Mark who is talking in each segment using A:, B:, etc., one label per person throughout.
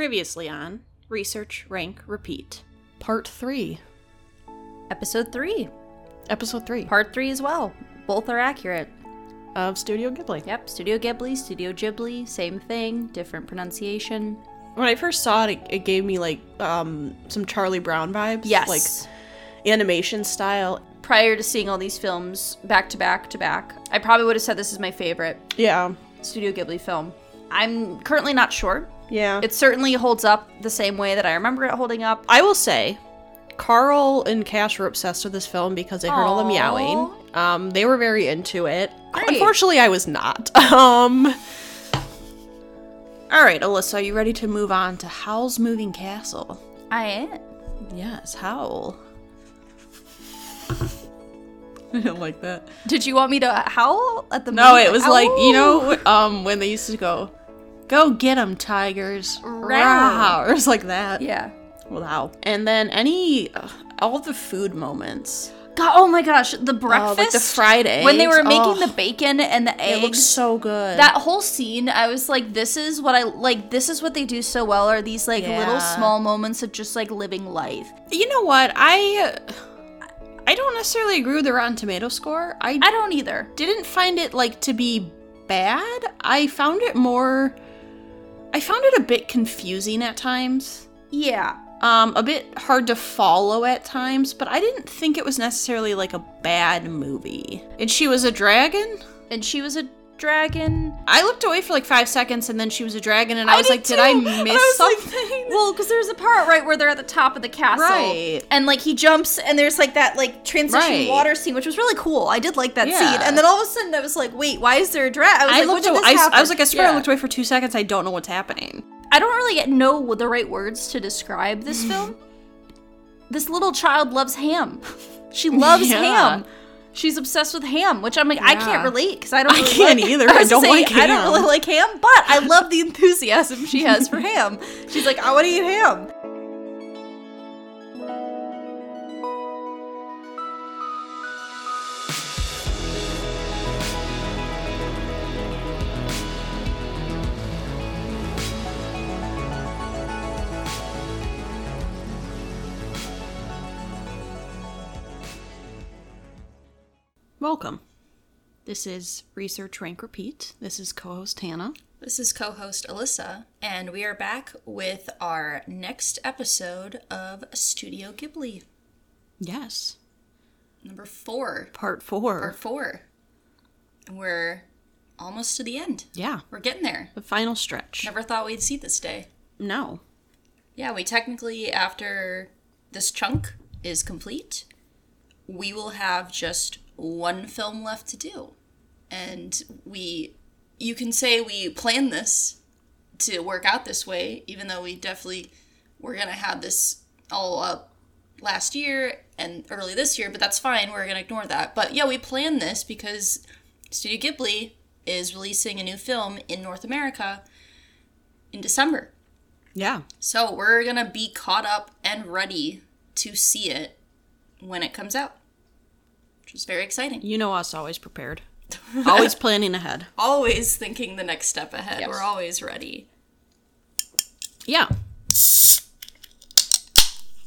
A: Previously on Research, Rank, Repeat. Part 3.
B: Episode 3.
A: Episode 3
B: Part 3 as well. Both are accurate.
A: of Studio Ghibli.
B: Yep, Studio Ghibli, Studio Ghibli, same thing, different pronunciation.
A: When I first saw it, it, it gave me like um some Charlie Brown vibes.
B: Yes.
A: Like animation style.
B: prior to seeing all these films back to back to back, I probably would have said this is my favorite
A: Yeah.
B: Studio Ghibli film. I'm currently not sure.
A: Yeah.
B: It certainly holds up the same way that I remember it holding up.
A: I will say, Carl and Cash were obsessed with this film because they heard all the meowing. Um, they were very into it.
B: Great.
A: Unfortunately, I was not. Um. All right, Alyssa, are you ready to move on to Howl's Moving Castle?
B: I am.
A: Yes, Howl. I don't like that.
B: Did you want me to howl at the
A: No, it was like you know, um, when they used to go, "Go get 'em, tigers!" Or it's like that.
B: Yeah.
A: Wow. And then any, uh, all the food moments.
B: God, oh my gosh, the
A: Oh,
B: breakfast.
A: like the fried eggs.
B: when they were making
A: Oh,
B: the bacon and the eggs.
A: It looks so good.
B: that whole scene, I was like, this is what I like. This is what they do so well. Are these like
A: Yeah.
B: little small moments of just like living life?
A: you know what? I, I don't necessarily agree with the Rotten Tomato score. I,
B: I don't either.
A: didn't find it like to be bad. I found it more. I found it a bit confusing at times.
B: Yeah.
A: Um, a bit hard to follow at times, but I didn't think it was necessarily like a bad movie. And she was a dragon?
B: And she was a dragon.
A: I looked away for like five seconds and then she was a dragon, and I, was
B: did
A: like, did I
B: too.
A: miss
B: was like-
A: something?
B: well, because there's a part right where they're at the top of the castle,
A: Right.
B: And like he jumps, and there's like that like transition
A: Right.
B: water scene, which was really cool. I did like that
A: Yeah.
B: scene. And then all of a sudden, I was like, wait, why is there a dragon? I was
A: I
B: like,
A: looked. Away, I,
B: this
A: s-
B: happen?
A: I was like, I swear, I looked away for two seconds. I don't know what's happening.
B: I don't really get, know the right words to describe this film. This little child loves ham. She loves
A: Yeah.
B: ham. She's obsessed with ham, which I'm like, I can't relate because I don't.
A: I can't
B: like-
A: either.
B: was
A: I don't like ham.
B: I don't really like ham, but I love the enthusiasm she has for ham. She's like, I want to eat ham.
A: Welcome. This is Research Rank Repeat. This is co-host Hannah.
C: This is co host Alyssa, and we are back with our next episode of Studio Ghibli,
A: Yes,
C: number four,
A: part four.
C: part four. We're almost to the end.
A: yeah,
C: We're getting there.
A: the final stretch.
C: Never thought we'd see this day.
A: No.
C: Yeah, we technically, after this chunk is complete, we will have just one film left to do. And we, you can say we planned this to work out this way, even though we definitely were going to have this all up last year and early this year, but that's fine. We're going to ignore that. But yeah, we planned this because Studio Ghibli is releasing a new film in North America in December.
A: Yeah.
C: So we're gonna be caught up and ready to see it when it comes out, which is very exciting.
A: You know us, always prepared. always planning ahead.
C: Always thinking the next step ahead.
A: Yes.
C: We're always ready.
A: Yeah.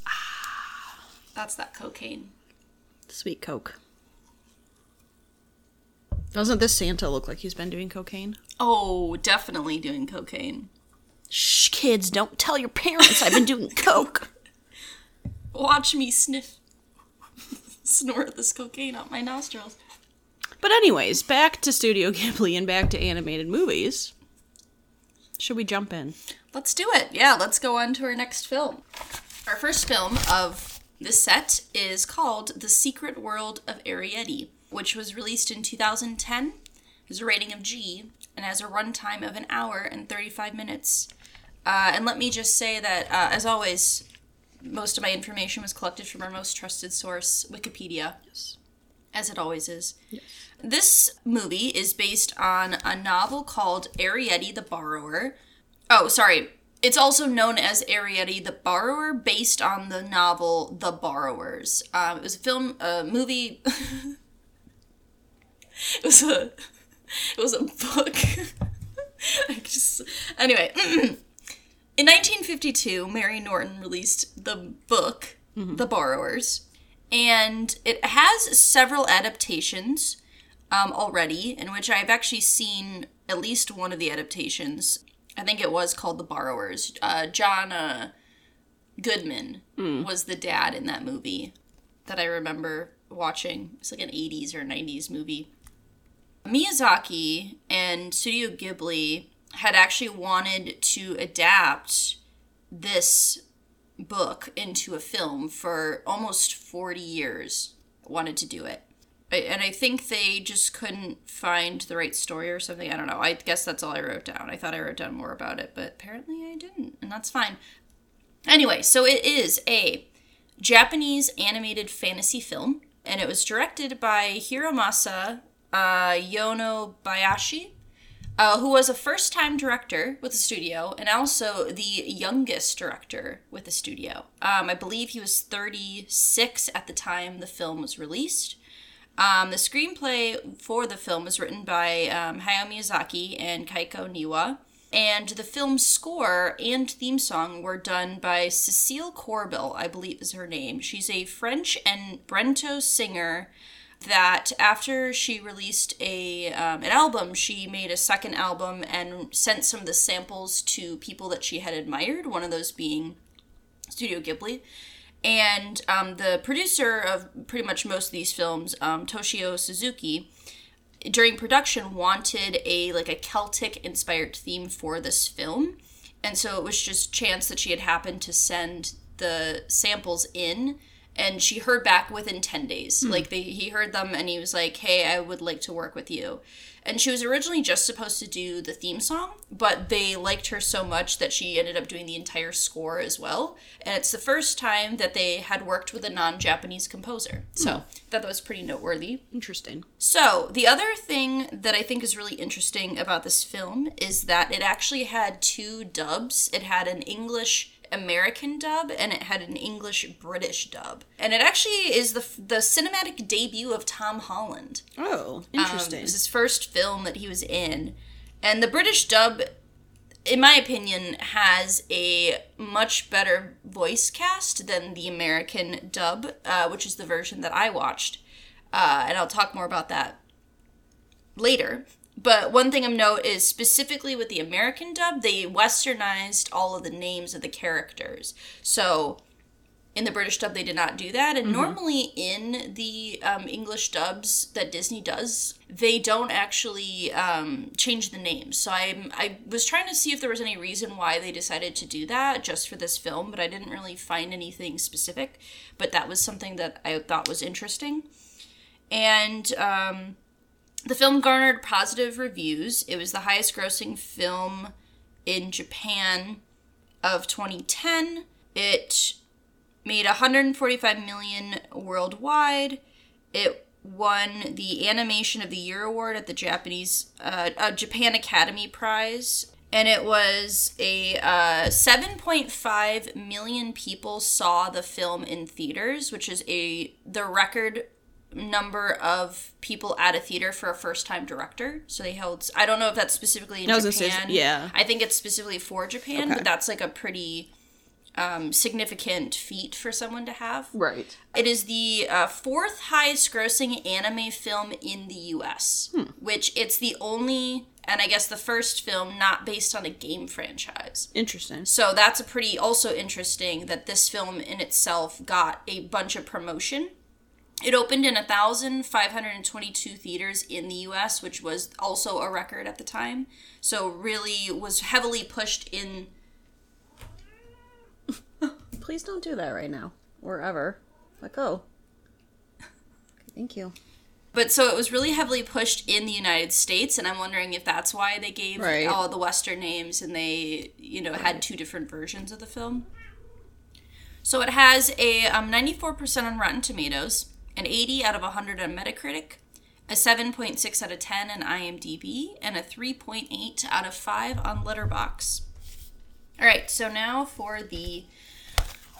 A: Ah.
C: That's that cocaine.
A: Sweet Coke. Doesn't this Santa look like he's been doing cocaine?
C: Oh, definitely doing cocaine.
A: Shh, kids, don't tell your parents I've been doing coke.
C: Watch me sniff, snort this cocaine out my nostrils.
A: But anyways, back to Studio Ghibli and back to animated movies. Should we jump in?
C: Let's do it. Yeah, let's go on to our next film. Our first film of this set is called The Secret World of Arrietty, which was released in 2010, has a rating of G, and has a runtime of an hour and 35 minutes. Uh, and let me just say that, uh, as always, most of my information was collected from our most trusted source, Wikipedia,
A: Yes.
C: as it always is. Yes. This movie is based on a novel called Arrietty the Borrower. Oh, sorry. It's also known as Arrietty the Borrower, based on the novel The Borrowers. Um, it was a film, a movie. it was a, it was a book. I just anyway. In 1952, Mary Norton released the book, The Borrowers, and it has several adaptations um, already, in which I've actually seen at least one of the adaptations. I think it was called The Borrowers. Uh, John uh, Goodman was the dad in that movie that I remember watching. It's like an 80s or 90s movie. Miyazaki and Studio Ghibli had actually wanted to adapt this book into a film for almost 40 years. Wanted to do it. And I think they just couldn't find the right story or something. I don't know. I guess that's all I wrote down. I thought I wrote down more about it, but apparently I didn't, and that's fine. Anyway, so it is a Japanese animated fantasy film, and it was directed by Hiromasa uh, Yonebayashi, uh, who was a first time director with the studio and also the youngest director with the studio. Um, I believe he was 36 at the time the film was released. Um, the screenplay for the film was written by um, Hayao Miyazaki and Keiko Niwa. And the film's score and theme song were done by Cecile Corbel, I believe is her name. She's a French and Breton singer that after she released a um, an album, she made a second album and sent some of the samples to people that she had admired. One of those being Studio Ghibli, and um, the producer of pretty much most of these films, um, Toshio Suzuki, during production wanted a like a Celtic inspired theme for this film, and so it was just chance that she had happened to send the samples in and she heard back within 10 days. Hmm. Like they, he heard them and he was like hey i would like to work with you. And she was originally just supposed to do the theme song but they liked her so much that she ended up doing the entire score as well. And it's the first time that they had worked with a non-japanese composer. So hmm. I thought that was pretty noteworthy.
A: Interesting.
C: so, the other thing that I think is really interesting about this film is that it actually had two dubs. It had an English American dub and it had an English British dub. And it actually is the the cinematic debut of Tom Holland.
A: Oh,
C: Um,
A: interesting.
C: it was his first film that he was in. And the British dub, in my opinion, has a much better voice cast than the American dub, uh, which is the version that I watched. Uh, and I'll talk more about that later. But one thing of note is specifically with the American dub, they westernized all of the names of the characters. So in the British dub, they did not do that. And normally in the um, English dubs that Disney does, they don't actually um, change the names. So I I was trying to see if there was any reason why they decided to do that just for this film, but I didn't really find anything specific. But that was something that I thought was interesting. And um, the film garnered positive reviews. It was the highest grossing film in Japan of 2010. It made 145 million worldwide. It won the Animation of the Year award at the Japanese uh, uh, Japan Academy Prize, and it was a uh, 7.5 million people saw the film in theaters, which is a the record number of people at a theater for a first time director. So they held I don't know if that's specifically in
A: was say,
C: Japan.
A: yeah.
C: I think it's specifically for Japan,
A: Okay.
C: but that's like a pretty um, significant feat for someone to have.
A: right.
C: It is the uh, fourth highest grossing anime film in the US,
A: Hmm.
C: which it's the only, and I guess the first film not based on a game franchise.
A: Interesting.
C: So that's a pretty also interesting that this film in itself got a bunch of promotion. It opened in 1,522 theaters in the US, which was also a record at the time. So really was heavily pushed in
A: Please don't do that right now or ever. Let go. Okay, thank you.
C: But so it was really heavily pushed in the United States, and I'm wondering if that's why they gave
A: Right.
C: all the Western names and they, you know, had two different versions of the film. So it has a um, 94% on Rotten Tomatoes, an 80 out of 100 on Metacritic, a 7.6 out of 10 on IMDb, and a 3.8 out of 5 on Letterboxd. All right, so now for the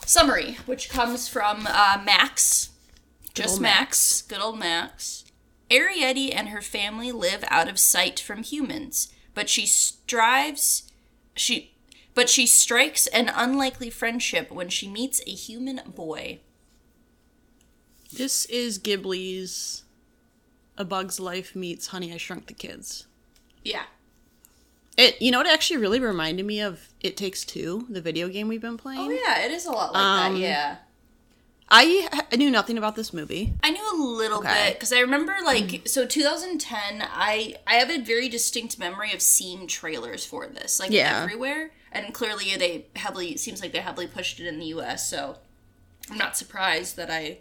C: summary, which comes from uh, Max. Just
A: old
C: Max. Good old Max. Arrietty and her family live out of sight from humans, but she strives she but she strikes an unlikely friendship when she meets a human boy.
A: This is Ghibli's A Bug's Life meets Honey I Shrunk the Kids.
C: Yeah.
A: It you know it actually really reminded me of It Takes Two, the video game we've been playing.
C: Oh yeah, it is a lot like
A: Um,
C: that. Yeah.
A: I, I knew nothing about this movie.
C: I knew a little
A: Okay. Mm.
C: bit because I remember like so 2010. I I have a very distinct memory of seeing trailers for this like
A: Yeah.
C: everywhere, and clearly they heavily it seems like they heavily pushed it in the U.S. So I'm not surprised that I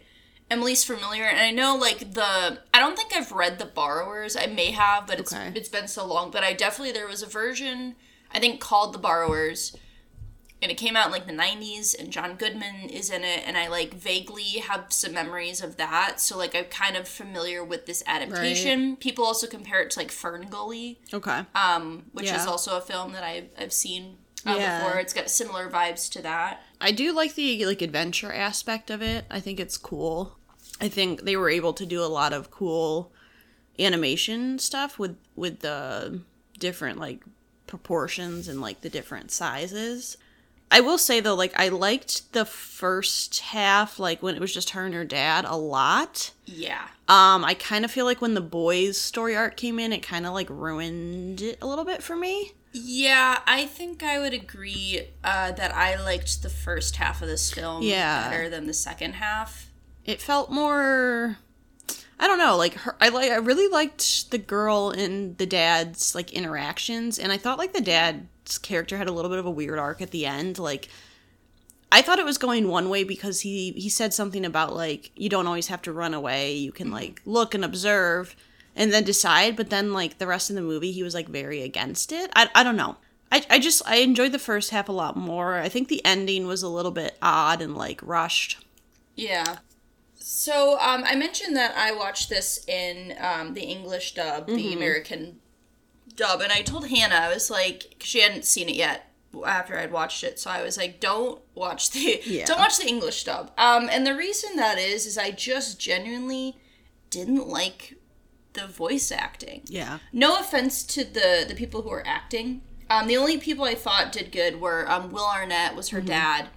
C: least familiar. And I know like the I don't think I've read the Borrowers. I may have, but it's
A: Okay.
C: it's been so long. But I definitely there was a version I think called the Borrowers and it came out in like the 90s and john goodman is in it and i like vaguely have some memories of that so like i'm kind of familiar with this adaptation people also compare it to like FernGully
A: Okay.
C: um, which is also a film that I've, I've seen uh,
A: Yeah.
C: before it's got similar vibes to that
A: I do like the like adventure aspect of it. I think it's cool. I think they were able to do a lot of cool animation stuff with with the different like proportions and like the different sizes. I will say though, like I liked the first half, like when it was just her and her dad, a lot.
C: yeah
A: Um, I kind of feel like when the boys' story arc came in, it kind of like ruined it a little bit for me.
C: Yeah i think i would agree uh, that i liked the first half of this film
A: Yeah.
C: better than the second half
A: it felt more I don't know, like her I like I really liked the girl and the dad's like interactions and I thought like the dad's character had a little bit of a weird arc at the end like I thought it was going one way because he he said something about like you don't always have to run away, you can like look and observe and then decide, but then like the rest of the movie he was like very against it. I I don't know. I, I just I enjoyed the first half a lot more. I think the ending was a little bit odd and like rushed.
C: Yeah. So um, I mentioned that I watched this in um, the English dub,
A: Mm-hmm.
C: the American dub, and I told Hannah I was like, 'cause she hadn't seen it yet after I'd watched it, so I was like, don't watch the
A: Yeah.
C: don't watch the English dub. Um, and the reason that is is I just genuinely didn't like the voice acting.
A: Yeah.
C: No offense to the the people who are acting. Um, the only people I thought did good were um, Will Arnett was her
A: Mm-hmm.
C: dad,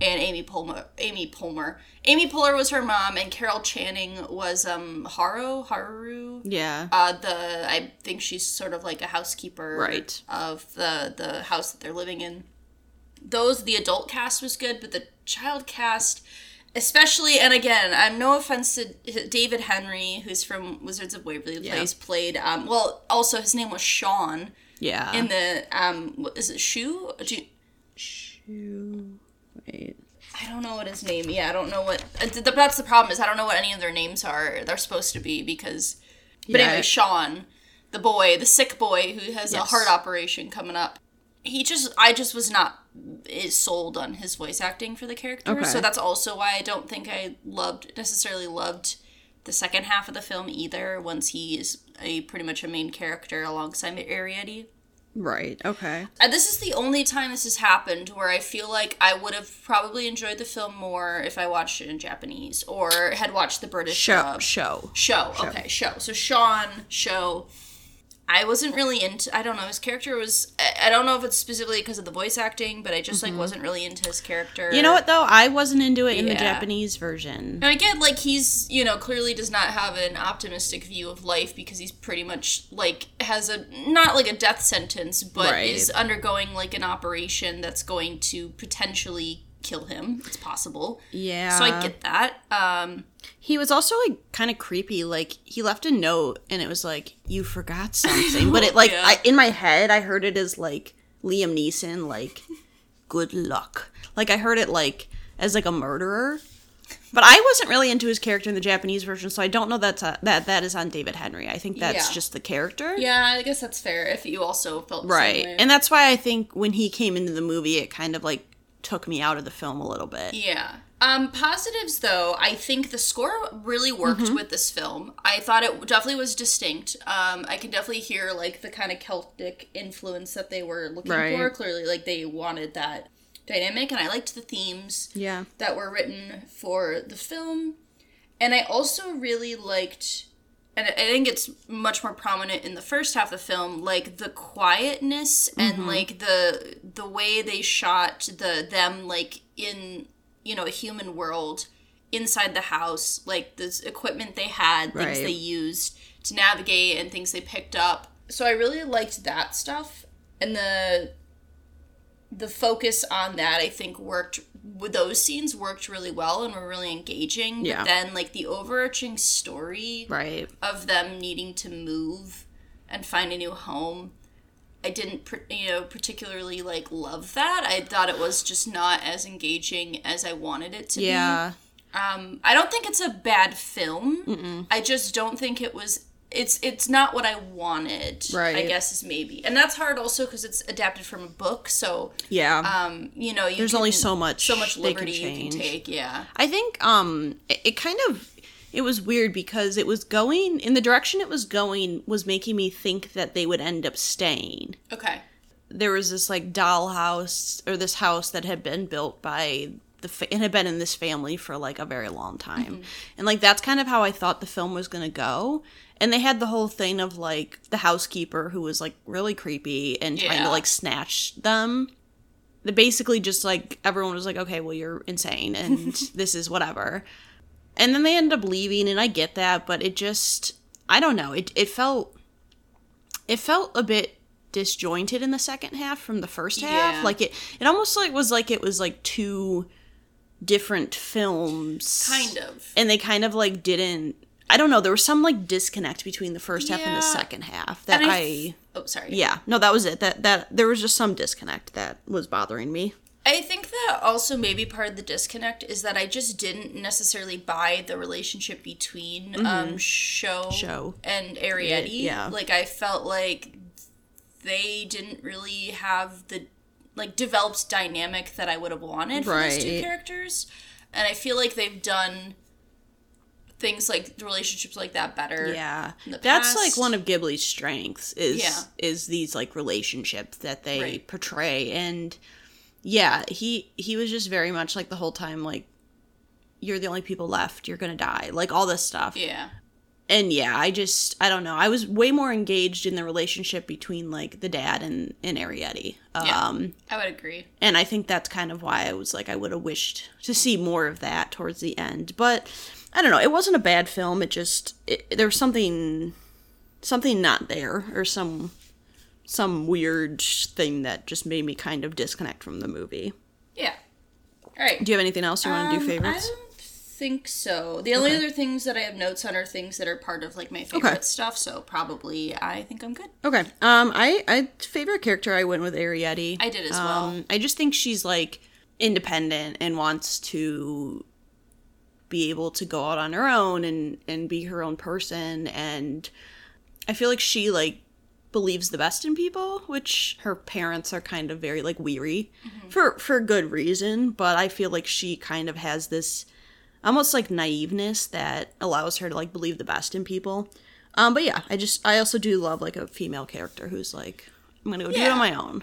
C: and Amy Palmer. Amy Palmer. Amy Poehler was her mom, and Carol Channing was um Haro Haru.
A: Yeah.
C: Uh, the I think she's sort of like a housekeeper
A: Right.
C: of the the house that they're living in. Those the adult cast was good, but the child cast, especially and again, I'm no offense to David Henrie, who's from Wizards of Waverly Place, played um well also his name was Sean
A: Yeah.
C: in the um what is it Shoe? You-
A: Wait.
C: I don't know what his name. Yeah, I don't know what. uh, th- That's the problem is I don't know what any of their names are. They're supposed to be because. But
A: Yeah.
C: anyway, Sean, the boy, the sick boy who has a heart operation coming up. He just, I just was not sold on his voice acting for the character.
A: Okay.
C: So that's also why I don't think I loved necessarily loved the second half of the film either. Once he is a pretty much a main character alongside Ariadne.
A: Right. Okay.
C: Uh, this is the only time this has happened where I feel like I would have probably enjoyed the film more if I watched it in Japanese or had watched the British
A: Show.
C: dub.
A: Show.
C: Show. Okay, show. So Sean, show. I wasn't really into. I don't know. His character was. I- I don't know if it's specifically because of the voice acting, but I just like wasn't really into his character.
A: Mm-hmm. You know what though? I wasn't into it in the Japanese version.
C: And I get like he's you know clearly does not have an optimistic view of life because he's pretty much like has a not like a death sentence but
A: Right.
C: is undergoing like an operation that's going to potentially kill him. It's possible.
A: Yeah.
C: So I get that. Um
A: He was also like kind of creepy. Like he left a note and it was like you forgot something, but it like
C: Yeah.
A: I, in my head I heard it as like Liam Neeson like good luck. Like I heard it like as like a murderer. But I wasn't really into his character in the Japanese version, so I don't know that's a, that that is on David Henrie. I think that's
C: Yeah.
A: just the character.
C: yeah, I guess that's fair if you also felt
A: Right. And that's why I think when he came into the movie it kind of like took me out of the film a little bit.
C: Yeah. Um, positives though, I think the score really worked
A: Mm-hmm.
C: with this film. I thought it definitely was distinct. Um, I can definitely hear like the kind of Celtic influence that they were looking
A: Right.
C: for. Clearly, like they wanted that dynamic, and I liked the themes
A: Yeah.
C: that were written for the film. And I also really liked and I think it's much more prominent in the first half of the film, like the quietness and mm-hmm. like the the way they shot the them like in you know a human world inside the house, like this equipment they had, things
A: Right.
C: they used to navigate, and things they picked up. So I really liked that stuff, and the the focus on that I think worked with those scenes worked really well and were really engaging.
A: Yeah.
C: But then like the overarching story
A: Right.
C: of them needing to move and find a new home. I didn't, you know, particularly like love that. I thought it was just not as engaging as I wanted it to
A: Yeah.
C: be. Yeah um, I don't think it's a bad film. I just don't think it was. It's it's not what I wanted.
A: Right.
C: I guess is maybe, and that's hard also because it's adapted from a book. So,
A: Yeah.
C: um, you know, you
A: There's only so much
C: so much
A: they can
C: liberty you can take. Yeah.
A: I think um it, it kind of it was weird because it was going in the direction it was going was making me think that they would end up staying.
C: Okay.
A: There was this like dollhouse or this house that had been built by the fa- it had been in this family for like a very long time. And like that's kind of how I thought the film was going to go. And they had the whole thing of like the housekeeper who was like really creepy and trying
C: Yeah.
A: to like snatch them they basically just like everyone was like okay well you're insane and this is whatever and then they end up leaving and i get that but it just i don't know it, it felt it felt a bit disjointed in the second half from the first half
C: Yeah.
A: like it it almost like was like it was like two different films
C: Kind of.
A: and they kind of like didn't i don't know there was some like disconnect between the first half and the second half that i,
C: I Oh, sorry.
A: yeah no that was it that that there was just some disconnect that was bothering me
C: I think that also maybe part of the disconnect is that I just didn't necessarily buy the relationship between um show,
A: Show.
C: and Arrietty.
A: Yeah.
C: Like I felt like they didn't really have the like developed dynamic that I would have wanted for those two characters. And I feel like they've done things like relationships like that better.
A: Yeah, that's like one of Ghibli's strengths is
C: Yeah.
A: is these like relationships that they
C: Right.
A: portray, and yeah, he he was just very much like the whole time like you're the only people left, you're gonna die, like all this stuff,
C: Yeah.
A: and yeah, I just I don't know, I was way more engaged in the relationship between like the dad and and Arrietty,
C: Yeah.
A: um,
C: I would agree.
A: and I think that's kind of why I was like I would have wished to see more of that towards the end. But I don't know, it wasn't a bad film. It just it, there was something something not there or some some weird thing that just made me kind of disconnect from the movie.
C: Yeah. All right.
A: Do you have anything else you want to do
C: Um,
A: favorites?
C: I don't think so. The only
A: Okay.
C: other things that I have notes on are things that are part of like my favorite stuff. So probably I think I'm good.
A: Okay. Um I I favorite character I went with Arrietty.
C: I did as well.
A: Um, I just think she's like independent and wants to be able to go out on her own and and be her own person and I feel like she like believes the best in people, which her parents are kind of very like weary for for good reason, but I feel like she kind of has this almost like naiveness that allows her to like believe the best in people. Um but yeah, I just I also do love like a female character who's like I'm going to go do it on my own.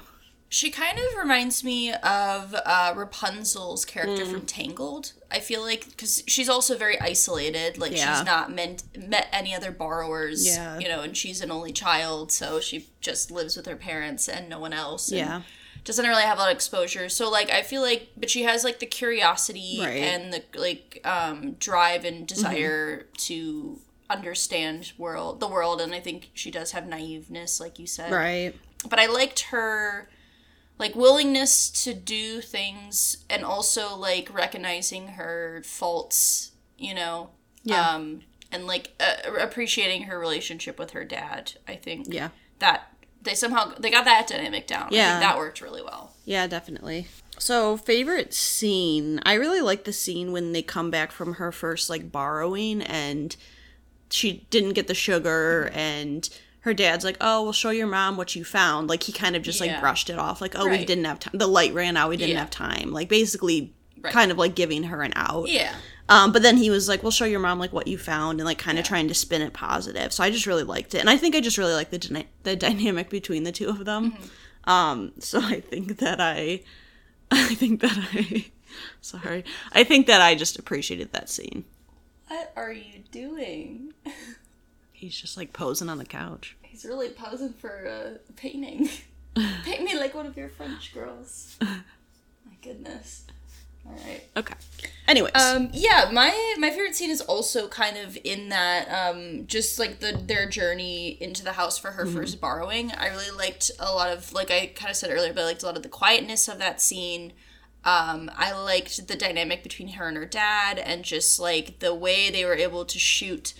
C: She kind of reminds me of uh, Rapunzel's character
A: Mm.
C: from Tangled. I feel like because she's also very isolated. Like
A: Yeah.
C: she's not meant met any other borrowers.
A: Yeah.
C: You know, and she's an only child, so she just lives with her parents and no one else. and
A: Yeah.
C: Doesn't really have a lot of exposure. So like I feel like, but she has like the curiosity
A: Right. Mm-hmm.
C: and the like um, drive and desire to understand world the world and i think she does have naiveness like you said
A: Right.
C: but I liked her like willingness to do things and also like recognizing her faults, you know.
A: Yeah.
C: Um and like uh, appreciating her relationship with her dad. I think
A: Yeah.
C: that they somehow they got that dynamic down. I
A: Yeah.
C: think that worked really well.
A: Yeah, definitely. So, favorite scene. I really like the scene when they come back from her first like borrowing and she didn't get the sugar and her dad's like, "Oh, we'll show your mom what you found." Like he kind of just like brushed it off like, "Oh, we didn't have time. The light ran out. We didn't
C: Yeah.
A: have time." Like basically
C: Right.
A: kind of like giving her an out.
C: Yeah.
A: Um, but then he was like, "We'll show your mom like what you found," and like kind of trying to spin it positive. So I just really liked it, and I think I just really like the dyna- the dynamic between the two of them. Um, so I think that I, I think that I, sorry, I think that I just appreciated that scene.
C: What are you doing?
A: He's just like posing on the couch.
C: He's really posing for a painting. Paint me like one of your French girls. My goodness. All right.
A: Okay. Anyways,
C: Um, yeah, my my favorite scene is also kind of in that um, just like the their journey into the house for her first borrowing. I really liked a lot of like I kind of said earlier, but I liked a lot of the quietness of that scene. Um, I liked the dynamic between her and her dad, and just like the way they were able to shoot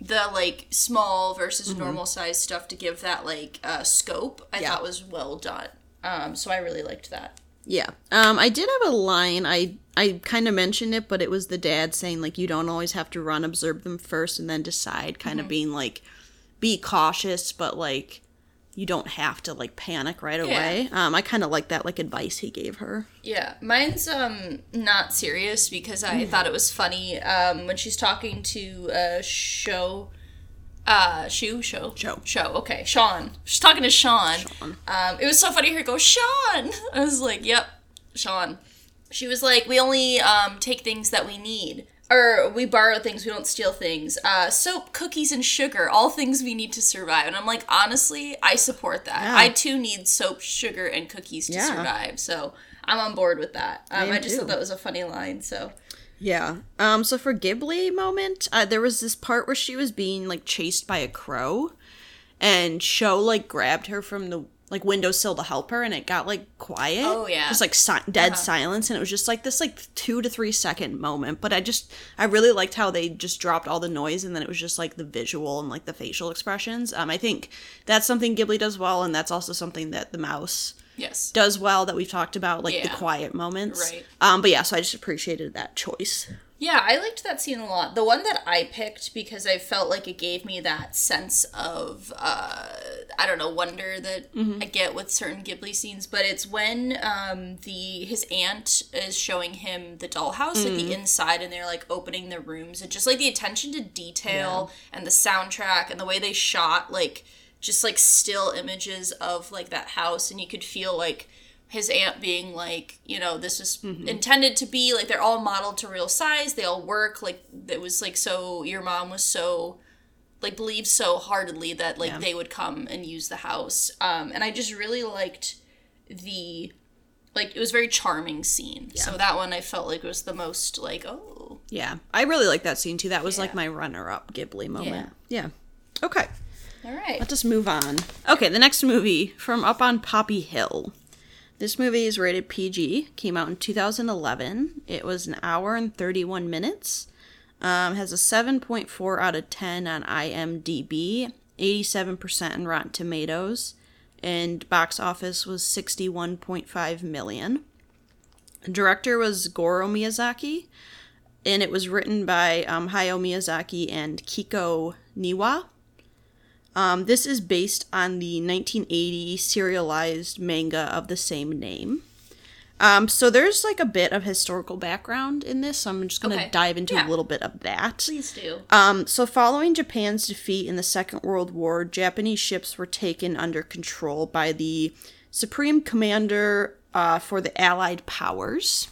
C: the like small versus normal size stuff to give that like uh, scope. I
A: Yeah.
C: thought was well done. Um, so I really liked that.
A: yeah. Um, I did have a line. I I kind of mentioned it, but it was the dad saying like you don't always have to run, observe them first, and then decide. Kind of being like, be cautious, but like you don't have to like panic right away. Um, I kind of like that like advice he gave her.
C: Yeah, mine's um not serious because I thought it was funny um when she's talking to uh show uh shoe show
A: Show.
C: show okay Sean. She's talking to Sean, um it was so funny her go Sean! I was like yep Sean. She was like we only um take things that we need or we borrow things we don't steal things uh soap cookies and sugar all things we need to survive and I'm like honestly I support that
A: Yeah.
C: I too need soap sugar and cookies to
A: Yeah.
C: survive so I'm on board with that. Um,
A: am
C: I just
A: too.
C: thought that was a funny line. So
A: Yeah. Um. So for Ghibli moment, uh, there was this part where she was being like chased by a crow, and Sho like grabbed her from the like windowsill to help her, and it got like quiet.
C: Oh, yeah.
A: Just like si- dead silence, and it was just like this like two to three second moment. But I just I really liked how they just dropped all the noise, and then it was just like the visual and like the facial expressions. Um. I think that's something Ghibli does well, and that's also something that the mouse
C: yes,
A: does well that we've talked about, like the quiet moments.
C: Right.
A: Um. But yeah, so I just appreciated that choice.
C: Yeah, I liked that scene a lot. The one that I picked because I felt like it gave me that sense of uh, I don't know wonder that I get with certain Ghibli scenes. But it's when um, the his aunt is showing him the dollhouse, like the inside, and they're like opening the rooms, and just like the attention to detail and the soundtrack and the way they shot like just like still images of like that house and you could feel like his aunt being like you know this was intended to be like they're all modeled to real size they all work like it was like so your mom was so like believed so heartedly that like
A: Yeah.
C: they would come and use the house um and i just really liked the like it was a very charming scene so that one i felt like was the most like oh
A: Yeah, I really like that scene too. That was like my runner-up Ghibli moment. Yeah. Okay,
C: all right
A: let's just move on. Okay, the next movie from Up on Poppy Hill. This movie is rated PG. Came out in 2011. It was an hour and 31 minutes. Um, has a 7.4 out of 10 on IMDb, 87% in Rotten Tomatoes, and box office was 61.5 million. Director was Goro Miyazaki, and it was written by um, Hayao Miyazaki and Keiko Niwa. Um, this is based on the 1980 serialized manga of the same name. Um, so there's like a bit of historical background in this, so I'm just going to
C: Okay.
A: dive into
C: Yeah.
A: a little bit of that.
C: please do
A: Um, so following Japan's defeat in the Second World War, Japanese ships were taken under control by the Supreme Commander uh, for the Allied powers.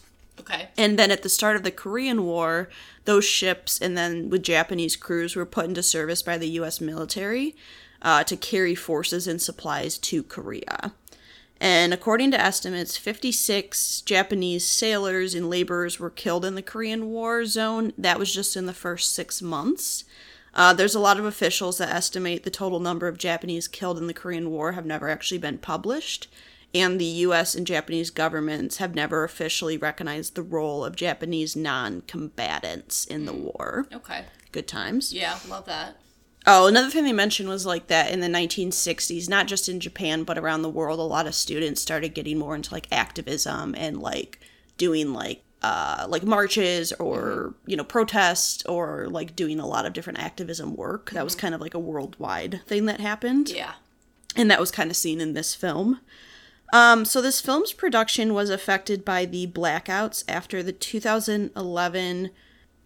C: Okay
A: And then at the start of the Korean War, those ships and then with Japanese crews were put into service by the U.S. military uh, to carry forces and supplies to Korea. And according to estimates, 56 Japanese sailors and laborers were killed in the Korean War zone. That was just in the first six months. Uh, there's a lot of officials that estimate the total number of Japanese killed in the Korean War have never actually been published. And the US and Japanese governments have never officially recognized the role of Japanese non combatants in the mm. war.
C: okay.
A: Good times.
C: yeah love that.
A: Oh, another thing they mentioned was like that in the 1960s, not just in Japan, but around the world, a lot of students started getting more into like activism and like doing like uh like marches or mm-hmm. you know protests or like doing a lot of different activism work. That was mm-hmm. kind of like a worldwide thing that happened.
C: Yeah.
A: And that was kind of seen in this film. Um, so this film's production was affected by the blackouts after the 2011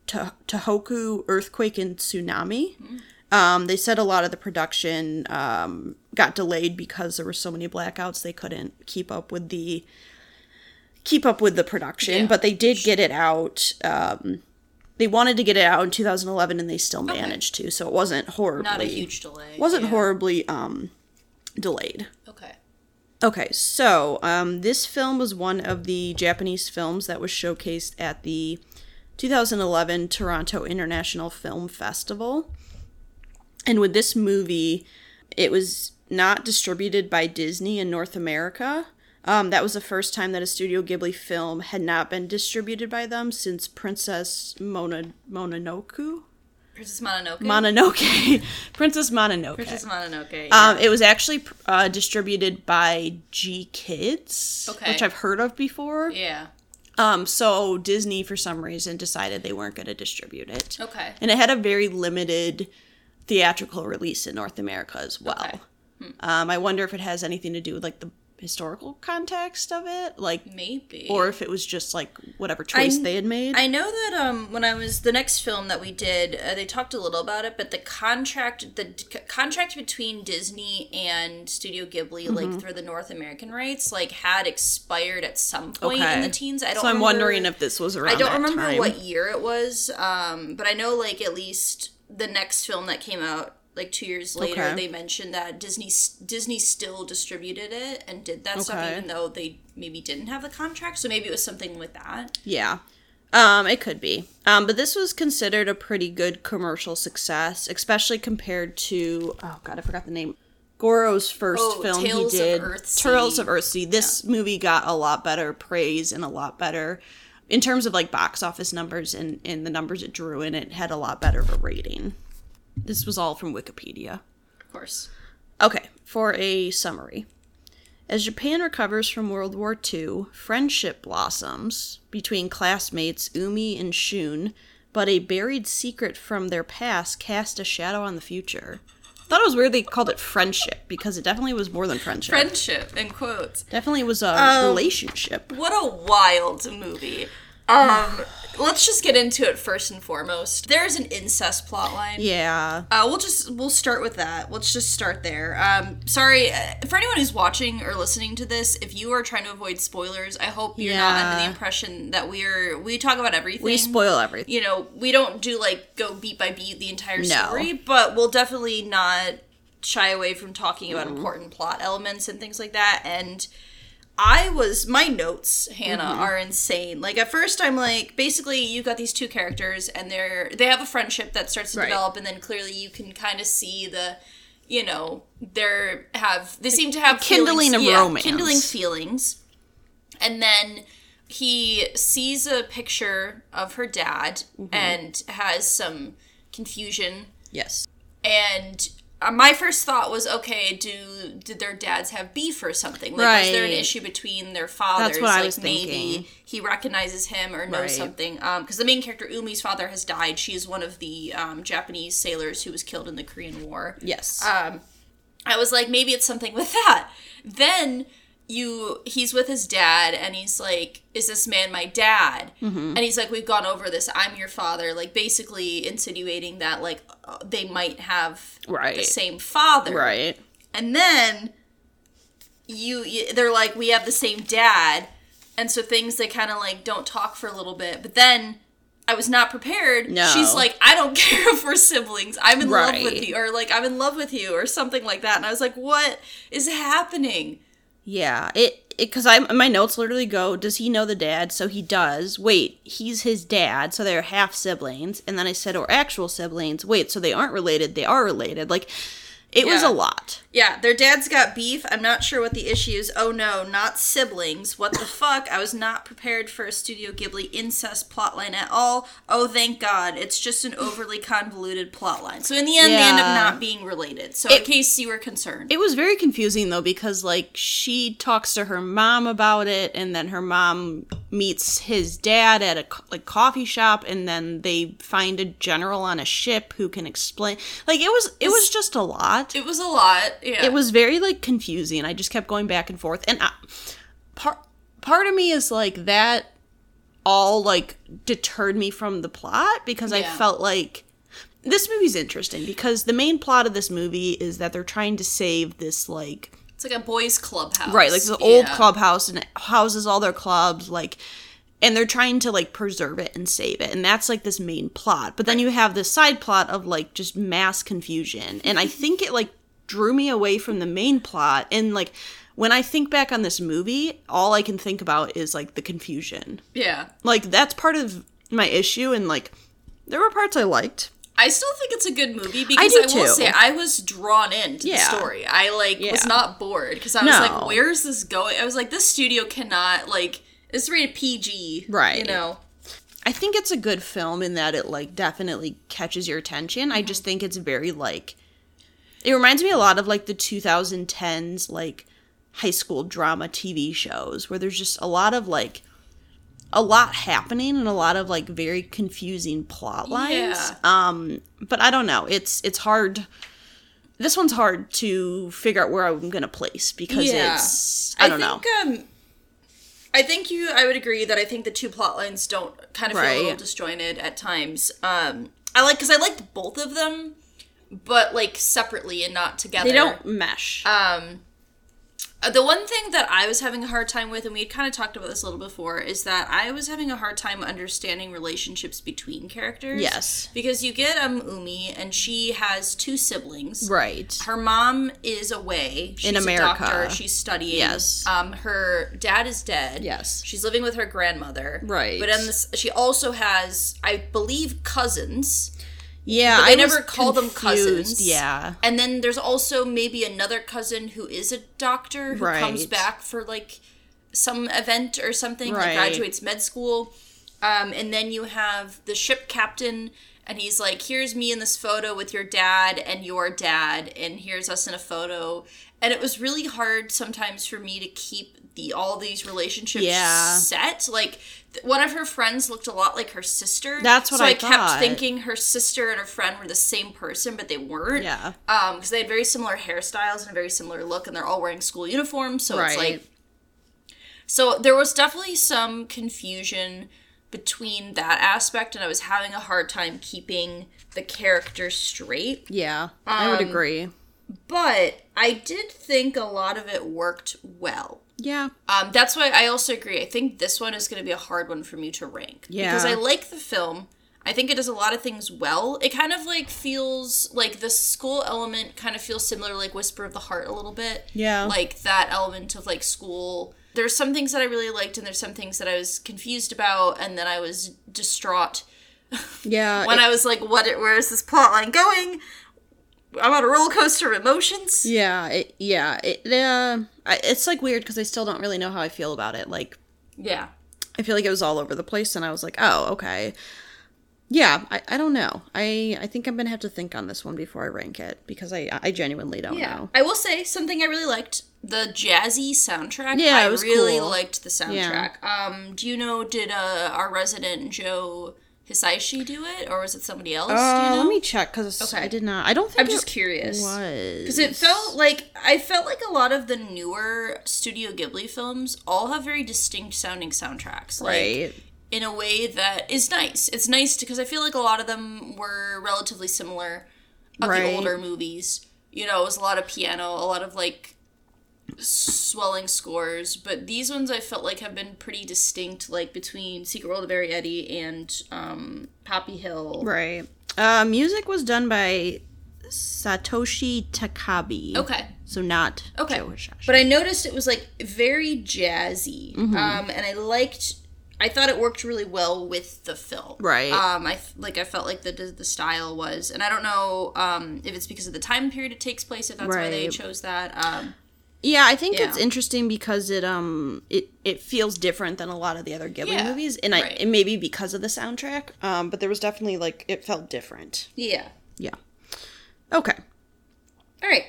A: Tohoku earthquake and tsunami. Um, they said a lot of the production um, got delayed because there were so many blackouts they couldn't keep up with the keep up with the production.
C: Yeah.
A: But they did get it out. Um, they wanted to get it out in 2011 and they still managed to, so it wasn't horribly
C: Not a huge delay.
A: wasn't
C: yeah.
A: horribly um delayed.
C: Okay.
A: So um, this film was one of the Japanese films that was showcased at the 2011 Toronto International Film Festival. And with this movie, it was not distributed by Disney in North America. Um, that was the first time that a Studio Ghibli film had not been distributed by them since Princess Mononoke.
C: Princess Mononoke.
A: Mononoke. Princess Mononoke.
C: Princess Mononoke.
A: Um, it was actually uh, distributed by GKIDS,
C: Okay.
A: which I've heard of before.
C: yeah.
A: Um, so Disney, for some reason, decided they weren't going to distribute it,
C: Okay.
A: and it had a very limited theatrical release in North America as well.
C: Okay.
A: Um, I wonder if it has anything to do with like the historical context of it, like,
C: Maybe.
A: or if it was just like whatever choice
C: I-
A: they had made.
C: I know that um, when I was the next film that we did, uh, they talked a little about it, but the contract, the d- contract between Disney and Studio Ghibli,
A: Mm-hmm.
C: like for the North American rights, like had expired at some point in the teens. I don't.
A: so I'm
C: remember-
A: wondering if this was around.
C: I don't remember
A: time.
C: what year it was, um, but I know like at least the next film that came out like two years later,
A: Okay.
C: they mentioned that Disney Disney still distributed it and did that stuff, even though they maybe didn't have the contract. So maybe it was something with that.
A: Yeah. Um, it could be. Um, but this was considered a pretty good commercial success, especially compared to oh god, I forgot the name. Goro's first
C: Oh,
A: film
C: Tales
A: he did. Tales of Earthsea. This movie got a lot better praise and a lot better in terms of like box office numbers and, and the numbers it drew in. It had a lot better of a rating. This was all from Wikipedia.
C: Of course.
A: Okay, for a summary. As Japan recovers from World War II, friendship blossoms between classmates Umi and Shun, but a buried secret from their past cast a shadow on the future. I thought it was weird they called it friendship because it definitely was more than friendship.
C: Friendship in quotes.
A: definitely was a
C: Um,
A: relationship.
C: What a wild movie. Um, let's just get into it first and foremost. There's an incest plotline.
A: Yeah.
C: Uh, we'll just we'll start with that. Let's just start there. Um, sorry uh, for anyone who's watching or listening to this. If you are trying to avoid spoilers, I hope you're not under the impression that we're we talk about everything.
A: We spoil everything.
C: you know, we don't do like go beat by beat the entire
A: No.
C: story, but we'll definitely not shy away from talking about important plot elements and things like that. And I was my notes, Hannah,
A: Mm-hmm.
C: are insane. Like at first, I'm like, basically, you've got these two characters, and they're they have a friendship that starts to
A: Right.
C: develop, and then clearly you can kind of see the, you know, they're have they seem to have
A: kindling
C: feelings-
A: of
C: yeah,
A: romance.
C: kindling feelings, and then he sees a picture of her dad
A: Mm-hmm.
C: and has some confusion
A: Yes.
C: and my first thought was okay do did their dads have beef or something like was there an issue between their fathers That's
A: what I
C: like
A: was
C: maybe
A: thinking.
C: he recognizes him or knows
A: Right.
C: something um because the main character umi's father has died she is one of the um, japanese sailors who was killed in the korean war
A: Yes.
C: um, I was like, maybe it's something with that. Then you, he's with his dad, and he's like, "Is this man my dad?"
A: Mm-hmm.
C: And he's like, "We've gone over this. I'm your father." Like basically insinuating that like uh, they might have the same father.
A: right.
C: And then you, you they're like, "We have the same dad," and so things they kind of like don't talk for a little bit, but then. I was not prepared.
A: No.
C: She's like, I don't care if we're siblings. I'm in love with you, or like, I'm in love with you, or something like that. And I was like, what is happening?
A: Yeah, it because I my notes literally go, does he know the dad? So he does. Wait, he's his dad, so they're half siblings. And then I said, or actual siblings. Wait, so they aren't related? They are related. Like, it was a lot.
C: Yeah, their dad's got beef. I'm not sure what the issue is. Oh no, not siblings. What the fuck? I was not prepared for a Studio Ghibli incest plotline at all. Oh, thank God. It's just an overly convoluted plotline. So in the end, they end up not being related. So in case you were concerned.
A: It was very confusing though because like she talks to her mom about it, and then her mom meets his dad at a like coffee shop, and then they find a general on a ship who can explain. Like it was it was just a lot.
C: it was a lot. Yeah.
A: it was very like confusing. I just kept going back and forth, and I, part part of me is like that all like deterred me from the plot because I felt like this movie's interesting because the main plot of this movie is that they're trying to save this like
C: It's like a boys' clubhouse.
A: right like this old clubhouse and it houses all their clubs like and they're trying to like preserve it and save it. And that's like this main plot. But then you have this side plot of like just mass confusion. And i think it like drew me away from the main plot and like when i think back on this movie all i can think about is like the confusion
C: Yeah.
A: like that's part of my issue and like there were parts i liked
C: I still think it's a good movie because
A: do
C: I, will
A: too.
C: say I was drawn into
A: Yeah.
C: the story. I like was not bored because I was
A: No.
C: like, "Where's this going?" I was like, "This studio cannot like it's rated PG,
A: Right.
C: You know,
A: I think it's a good film in that it like definitely catches your attention. I
C: Mm-hmm.
A: just think it's very like it reminds me a lot of like the 2010s like high school drama TV shows where there's just a lot of like a lot happening and a lot of like very confusing plot lines.
C: Yeah.
A: Um but I don't know. It's it's hard this one's hard to figure out where I'm going to place because
C: Yeah.
A: it's I don't know.
C: think, Um, I think you. I would agree that I think the two plot lines don't kind of feel a little disjointed at times. Um, I like because I liked both of them, but like separately and not together.
A: They don't mesh.
C: Um, the one thing that I was having a hard time with, and we had kind of talked about this a little before, is that I was having a hard time understanding relationships between characters.
A: Yes.
C: Because you get um Umi, and she has two siblings.
A: right.
C: Her mom is away. She's
A: In
C: A
A: America.
C: doctor. She's studying.
A: Yes.
C: Um, her dad is dead.
A: Yes.
C: She's living with her grandmother.
A: Right.
C: But then this, she also has, I believe, cousins.
A: Yeah,
C: But they
A: I
C: never call them cousins.
A: Yeah,
C: And then there's also maybe another cousin who is a doctor who comes back for like some event or something, like graduates med school. Um, and then you have the ship captain, and he's like, "Here's me in this photo with your dad and your dad, and here's us in a photo." And it was really hard sometimes for me to keep the all these relationships
A: Yeah.
C: set. Like th- one of her friends looked a lot like her sister.
A: That's what
C: so
A: I
C: kept
A: thought.
C: thinking her sister and her friend were the same person, but they weren't
A: yeah,
C: um because they had very similar hairstyles and a very similar look and they're all wearing school uniforms so it's like so there was definitely some confusion between that aspect and i was having a hard time keeping the characters straight
A: yeah. I would
C: Um,
A: agree.
C: But i did think a lot of it worked well
A: Yeah,
C: um, that's why I also agree. I think this one is going to be a hard one for me to rank.
A: Yeah.
C: Because I like the film. I think it does a lot of things well. It kind of like feels like the school element kind of feels similar to like Whisper of the Heart a little bit.
A: Yeah.
C: Like that element of like school. There's some things that I really liked and there's some things that I was confused about and then I was distraught
A: yeah.
C: when
A: it-
C: I was like, what where is this plot line going? I'm on a roller coaster of emotions.
A: yeah, it, yeah. It, uh, I, it's like weird because I still don't really know how I feel about it. Like,
C: Yeah.
A: I feel like it was all over the place, and I was like, oh, okay. Yeah, I, I don't know. I I think I'm gonna have to think on this one before I rank it because I I genuinely don't
C: Yeah,
A: know.
C: I will say something I really liked the jazzy soundtrack.
A: Yeah,
C: I really
A: cool.
C: liked the soundtrack. Um, do you know did uh, our resident Joe Hisaishi do it, or was it somebody else? do you
A: Uh,
C: know?
A: let me check because
C: Okay.
A: I did not. I don't think
C: I'm just curious
A: was
C: because it felt like I felt like a lot of the newer Studio Ghibli films all have very distinct sounding soundtracks. Like,
A: right.
C: in a way that is nice. It's nice because I feel like a lot of them were relatively similar of
A: Right.
C: the older movies. You know, it was a lot of piano, a lot of like swelling scores, but these ones I felt like have been pretty distinct, like between Secret World of Arrietty and um, Poppy Hill.
A: Right. Uh, music was done by Satoshi Takebe.
C: Okay.
A: So not
C: Okay.
A: Joe.
C: But I noticed it was like very jazzy,
A: Mm-hmm.
C: um, and I liked. I thought it worked really well with the film.
A: Right.
C: Um, I like. I felt like the the style was, and I don't know um, if it's because of the time period it takes place. If that's why they chose that. Um,
A: yeah, I think it's interesting because it um it it feels different than a lot of the other Ghibli
C: Yeah,
A: movies, and I
C: right.
A: it may be because of the soundtrack. Um, but there was definitely like it felt different.
C: yeah.
A: Yeah. Okay.
C: All right.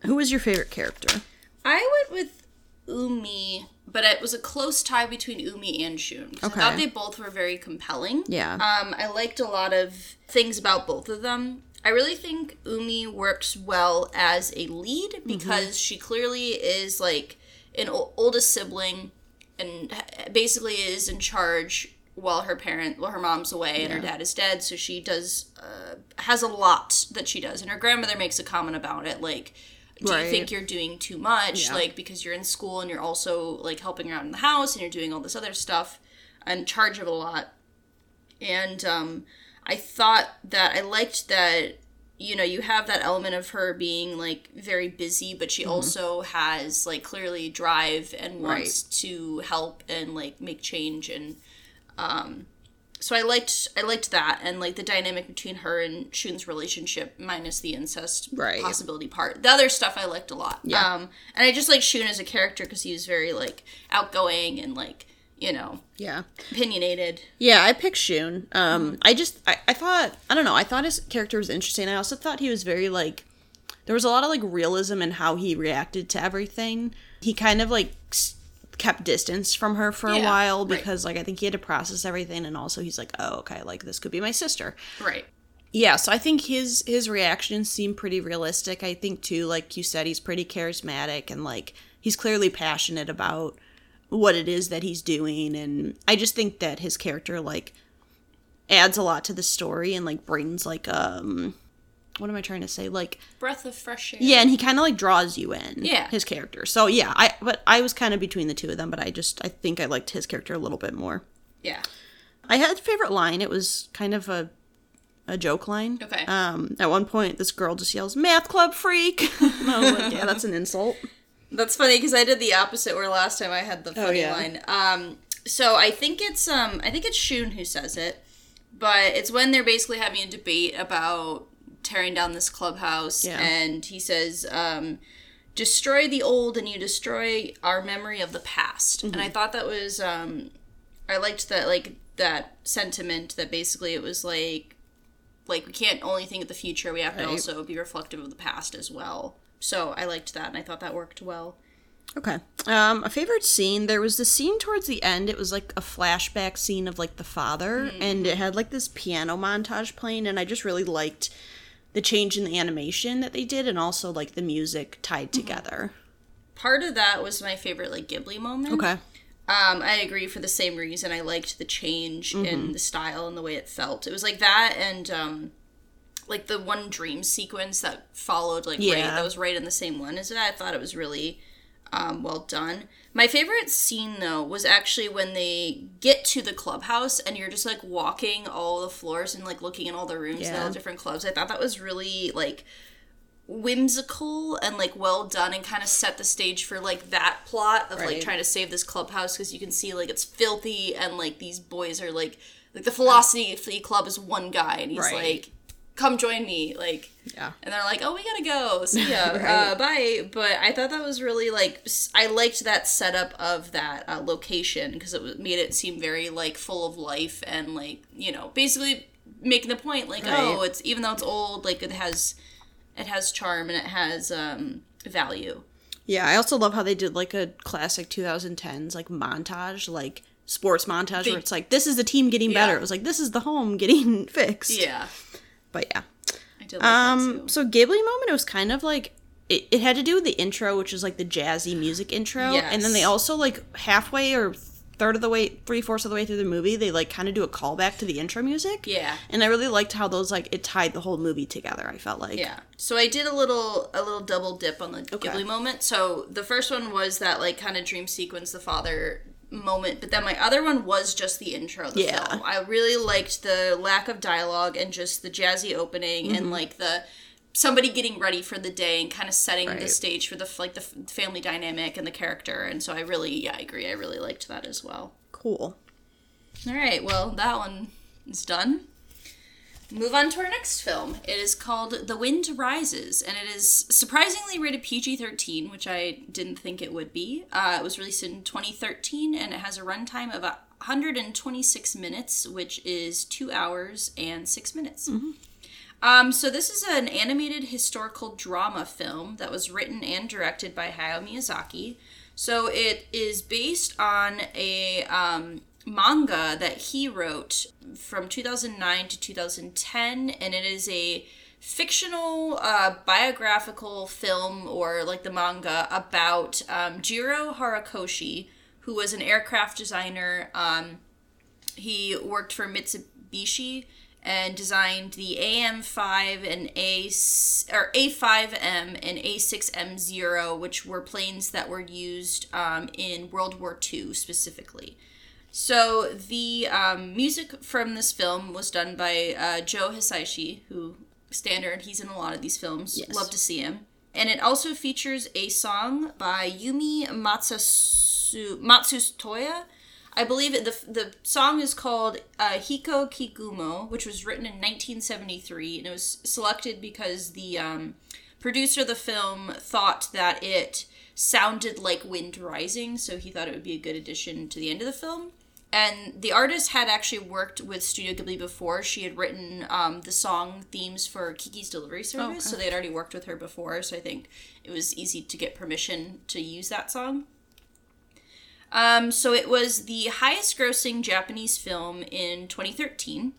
A: Who was your favorite character?
C: I went with Umi, but it was a close tie between Umi and Shun.
A: Okay.
C: I thought they both were very compelling.
A: Yeah.
C: Um, I liked a lot of things about both of them. I really think Umi works well as a lead because she clearly is like an o- oldest sibling and basically is in charge while her parent, while her mom's away and her dad is dead. So she does uh, has a lot that she does, and her grandmother makes a comment about it, like. Do
A: Right.
C: you think you're doing too much?
A: Yeah.
C: Like because you're in school and you're also like helping around in the house and you're doing all this other stuff. in charge of a lot. And um, I thought that I liked that you know you have that element of her being like very busy but she also has like clearly drive and wants to help and like make change and um so I liked I liked that and like the dynamic between her and Shun's relationship minus the incest
A: Right.
C: possibility part. The other stuff I liked a lot.
A: Yeah.
C: Um and I just like Shun as a character because he was very like outgoing and like you know
A: Yeah.
C: opinionated.
A: Yeah, I picked Shun. Um, I just, I, I thought, I don't know, I thought his character was interesting. I also thought he was very, like, there was a lot of, like, realism in how he reacted to everything. He kind of, like, kept distance from her for a
C: Yeah,
A: while
C: right.
A: because, like, I think he had to process everything. And also, he's like, oh, okay, like, this could be my sister.
C: Right.
A: Yeah, so I think his his reactions seem pretty realistic. I think too, like you said, he's pretty charismatic and like he's clearly passionate about what it is that he's doing and I just think that his character like adds a lot to the story and like brings like um what am I trying to say? Like
C: Breath of fresh air.
A: yeah, and he kind of like draws you in.
C: Yeah.
A: His character. So yeah, I but I was kind of between the two of them, but I just I think I liked his character a little bit more.
C: Yeah.
A: I had a favorite line. It was kind of a a joke line.
C: Okay.
A: Um, at one point, this girl just yells, "Math club freak!" was like, "Yeah, that's an insult."
C: That's funny because I did the opposite where last time I had the funny
A: yeah.
C: line. Um, so I think it's um I think it's Shun who says it, but it's when they're basically having a debate about tearing down this clubhouse,
A: Yeah.
C: and he says, um, "Destroy the old, and you destroy our memory of the past." And I thought that was um, I liked that like that sentiment that basically it was like like we can't only think of the future we have to also be reflective of the past as well so i liked that and i thought that worked well
A: Okay. Um, a favorite scene. There was the scene towards the end. It was like a flashback scene of like the father, and it had like this piano montage playing, and I just really liked the change in the animation that they did, and also like the music tied together.
C: part of that was my favorite like ghibli moment
A: Okay.
C: um i agree for the same reason i liked the change in the style and the way it felt it was like that and um like the one dream sequence that followed like right
A: Yeah.
C: that was right in the same one as that i thought it was really um, well done. My favorite scene though was actually when they get to the clubhouse and you're just like walking all the floors and like looking in all the rooms and all the different clubs. I thought that was really like whimsical and like well done and kind of set the stage for like that plot of like trying to save this clubhouse because you can see like it's filthy and like these boys are like like the Philosophy Club is one guy and he's
A: Right.
C: like come join me like
A: Yeah.
C: and they're like, "Oh, we gotta go. See ya.
A: Right.
C: uh, bye." But I thought that was really like i liked that setup of that uh, location because it made it seem very like full of life and like you know basically making the point like, oh, it's even though it's old, like it has it has charm and it has um, value.
A: Yeah, I also love how they did like a classic 2010s like montage, like sports montage
C: They-
A: where it's like this is the team getting
C: Yeah.
A: better. It was like this is the home getting fixed.
C: Yeah,
A: But yeah.
C: I did like that
A: Um so Ghibli moment it was kind of like it, it had to do with the intro, which is like the jazzy music intro. And then they also like halfway or third of the way three fourths of the way through the movie, they like kind of do a callback to the intro music.
C: Yeah.
A: And I really liked how those like it tied the whole movie together, I felt like.
C: Yeah. So I did a little a little double dip on the
A: Okay.
C: Ghibli moment. So the first one was that like kind of dream sequence, the father moment, but then my other one was just the intro the
A: Yeah.
C: film. I really liked the lack of dialogue and just the jazzy opening
A: Mm-hmm.
C: and like the somebody getting ready for the day and kind of setting the stage for the like the family dynamic and the character. And so I really yeah, I agree. I really liked that as well.
A: Cool.
C: All right, well, that one is done. Move on to our next film. It is called The Wind Rises, and it is surprisingly rated PG 13, which I didn't think it would be. Uh, it was released in 2013, and it has a runtime of 126 minutes, which is two hours and six minutes. Um, so, this is an animated historical drama film that was written and directed by Hayao Miyazaki. So, it is based on a um, manga that he wrote from 2009 to 2010, and it is a fictional uh, biographical film or like the manga about um, Jiro Horikoshi, who was an aircraft designer. Um, he worked for Mitsubishi and designed the AM5 and A or A5M and A6M0, which were planes that were used um, in World War II specifically. So the um, music from this film was done by uh, Joe Hisaishi, who standard he's in a lot of these films.
A: Yes.
C: Love to see him. And it also features a song by Yumi Matsusu, Matsutoya. I believe it, the the song is called uh, Hikōki-gumo, which was written in 1973, and it was selected because the um, producer of the film thought that it sounded like Wind Rising, so he thought it would be a good addition to the end of the film. And the artist had actually worked with Studio Ghibli before. She had written um, the song themes for Kiki's Delivery Service, so they had already worked with her before. So I think it was easy to get permission to use that song. Um, so it was the highest grossing Japanese film in 2013,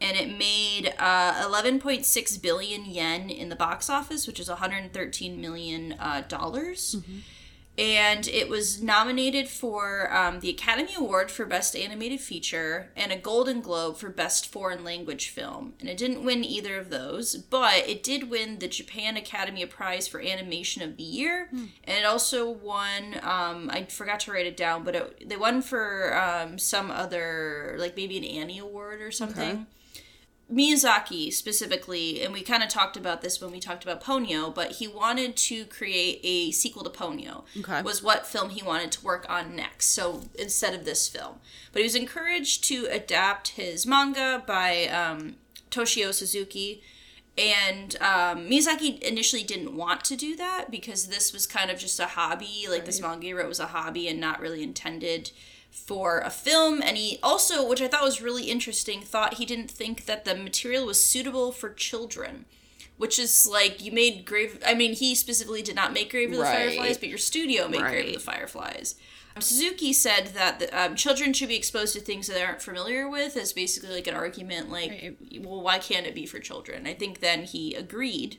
C: and it made uh, 11.6 billion yen in the box office, which is 113 million uh, dollars. And it was nominated for um, the Academy Award for Best Animated Feature and a Golden Globe for Best Foreign Language Film. And it didn't win either of those, but it did win the Japan Academy Prize for Animation of the Year. And it also won, um, I forgot to write it down, but it, they won for um, some other, like maybe an Annie Award or something. Miyazaki specifically, and we kind of talked about this when we talked about Ponyo, but he wanted to create a sequel to Ponyo.
A: Okay.
C: Was what film he wanted to work on next. So instead of this film, but he was encouraged to adapt his manga by um, Toshio Suzuki. And um, Miyazaki initially didn't want to do that because this was kind of just a hobby. Like this manga he wrote was a hobby and not really intended for a film and he also which i thought was really interesting thought he didn't think that the material was suitable for children which is like you made grave i mean he specifically did not make grave of the
A: Right.
C: fireflies but your studio made grave of the fireflies Um, suzuki said that the, um, children should be exposed to things that they aren't familiar with as basically like an argument like
A: Right.
C: well why can't it be for children i think then he agreed